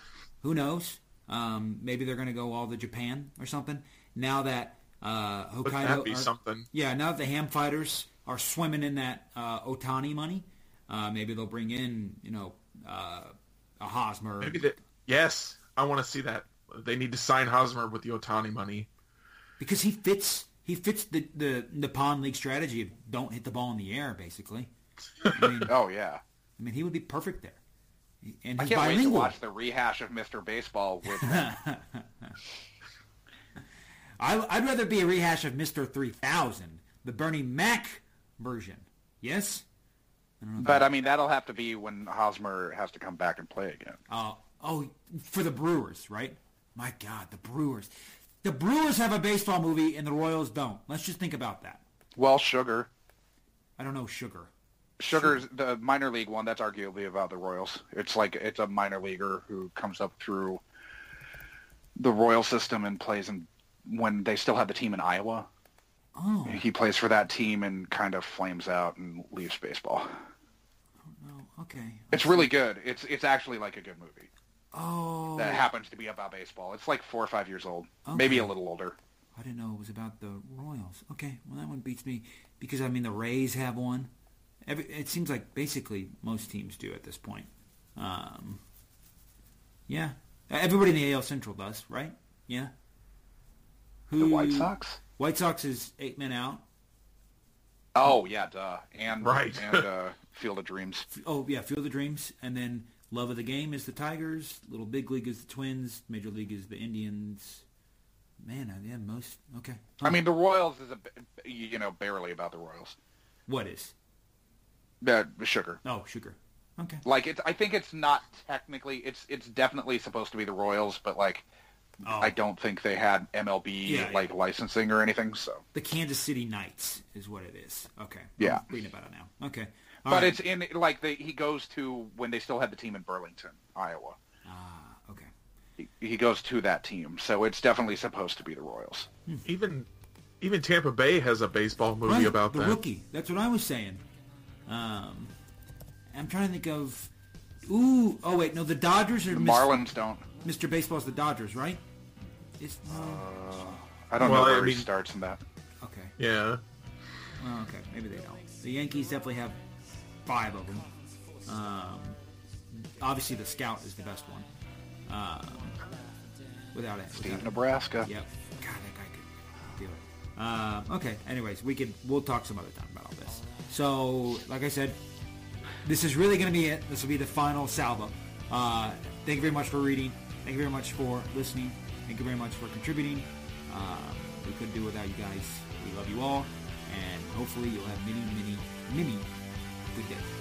Speaker 1: who knows? Um, maybe they're going to go all to Japan or something. Now that uh,
Speaker 3: Wouldn't
Speaker 1: Hokkaido,
Speaker 3: that be
Speaker 1: are-
Speaker 3: something?
Speaker 1: yeah, now that the Ham fighters are swimming in that uh, Otani money, uh, maybe they'll bring in you know uh, a Hosmer.
Speaker 3: Maybe that. Yes, I want to see that. They need to sign Hosmer with the Otani money.
Speaker 1: because he fits he fits the the Nippon League strategy of don't hit the ball in the air basically. I mean,
Speaker 2: Oh yeah.
Speaker 1: I mean he would be perfect there. And
Speaker 2: I can't wait to watch the rehash of Mr. Baseball with him.
Speaker 1: I, I'd rather be a rehash of Mister Three Thousand, the Bernie Mac version. Yes.
Speaker 2: but I mean, that'll have to be when Hosmer has to come back and play again.
Speaker 1: Uh, oh, for the Brewers, right? My God, the Brewers. The Brewers have a baseball movie and the Royals don't. Let's just think about that.
Speaker 2: Well, Sugar.
Speaker 1: I don't know sugar.
Speaker 2: Sugar's the minor league one. That's arguably about the Royals. It's like it's a minor leaguer who comes up through the Royal system and plays in when they still had the team in Iowa.
Speaker 1: Oh,
Speaker 2: He plays for that team and kind of flames out and leaves baseball.
Speaker 1: oh okay.
Speaker 2: It's really good. It's it's actually like a good movie
Speaker 1: Oh,
Speaker 2: that happens to be about baseball. It's like four or five years old, maybe a little older.
Speaker 1: I didn't know it was about the Royals. Okay, well that one beats me because I mean the Rays have one. Every, it seems like basically most teams do at this point. Um, yeah, everybody in the AL Central does, right? Yeah. Who,
Speaker 2: The White Sox.
Speaker 1: White Sox is eight men out.
Speaker 2: Oh yeah, duh. And
Speaker 3: Right.
Speaker 2: and uh, Field of Dreams.
Speaker 1: Oh yeah, Field of Dreams, and then Love of the Game is the Tigers. Little Big League is the Twins. Major League is the Indians. Man, I- yeah, most okay.
Speaker 2: I mean, the Royals is a you know barely about the Royals.
Speaker 1: what is?
Speaker 2: Uh, sugar.
Speaker 1: Oh, sugar. Okay.
Speaker 2: Like it's. I think it's not technically. It's it's definitely supposed to be the Royals, but like
Speaker 1: Oh,
Speaker 2: I don't think they had MLB
Speaker 1: Yeah,
Speaker 2: like
Speaker 1: yeah.
Speaker 2: licensing or anything. So,
Speaker 1: the Kansas City Knights is what it is. Okay.
Speaker 2: Yeah.
Speaker 1: I'm reading about it now. Okay. All
Speaker 2: but
Speaker 1: right.
Speaker 2: it's in like the, he goes to when they still had the team in Burlington, Iowa.
Speaker 1: ah okay.
Speaker 2: he, he goes to that team. So it's definitely supposed to be the Royals.
Speaker 3: Even even Tampa Bay has a baseball movie
Speaker 1: Right,
Speaker 3: about
Speaker 1: the
Speaker 3: that.
Speaker 1: rookie. That's what I was saying. Um, I'm trying to think of. Ooh, oh wait, no, the Dodgers are
Speaker 2: The
Speaker 1: Mis-
Speaker 2: Marlins don't.
Speaker 1: Mr. Baseball's the Dodgers, right? It's,
Speaker 2: I don't
Speaker 3: Well,
Speaker 2: know
Speaker 3: I
Speaker 2: where he starts in that.
Speaker 1: okay.
Speaker 3: Yeah.
Speaker 1: Well, okay, maybe they don't. The Yankees definitely have five of them. Um, obviously, the Scout is the best one. Um, without it.
Speaker 2: Steve,
Speaker 1: without-
Speaker 2: Nebraska.
Speaker 1: Yep. God, that guy could do it. Um, okay. Anyways, we could we'll talk some other time about all this. So, like I said, this is really going to be it. This will be the final salvo. Uh, thank you very much for reading. Thank you very much for listening. Thank you very much for contributing. Um, we couldn't do it without you guys. We love you all, and hopefully you'll have many, many, many good days.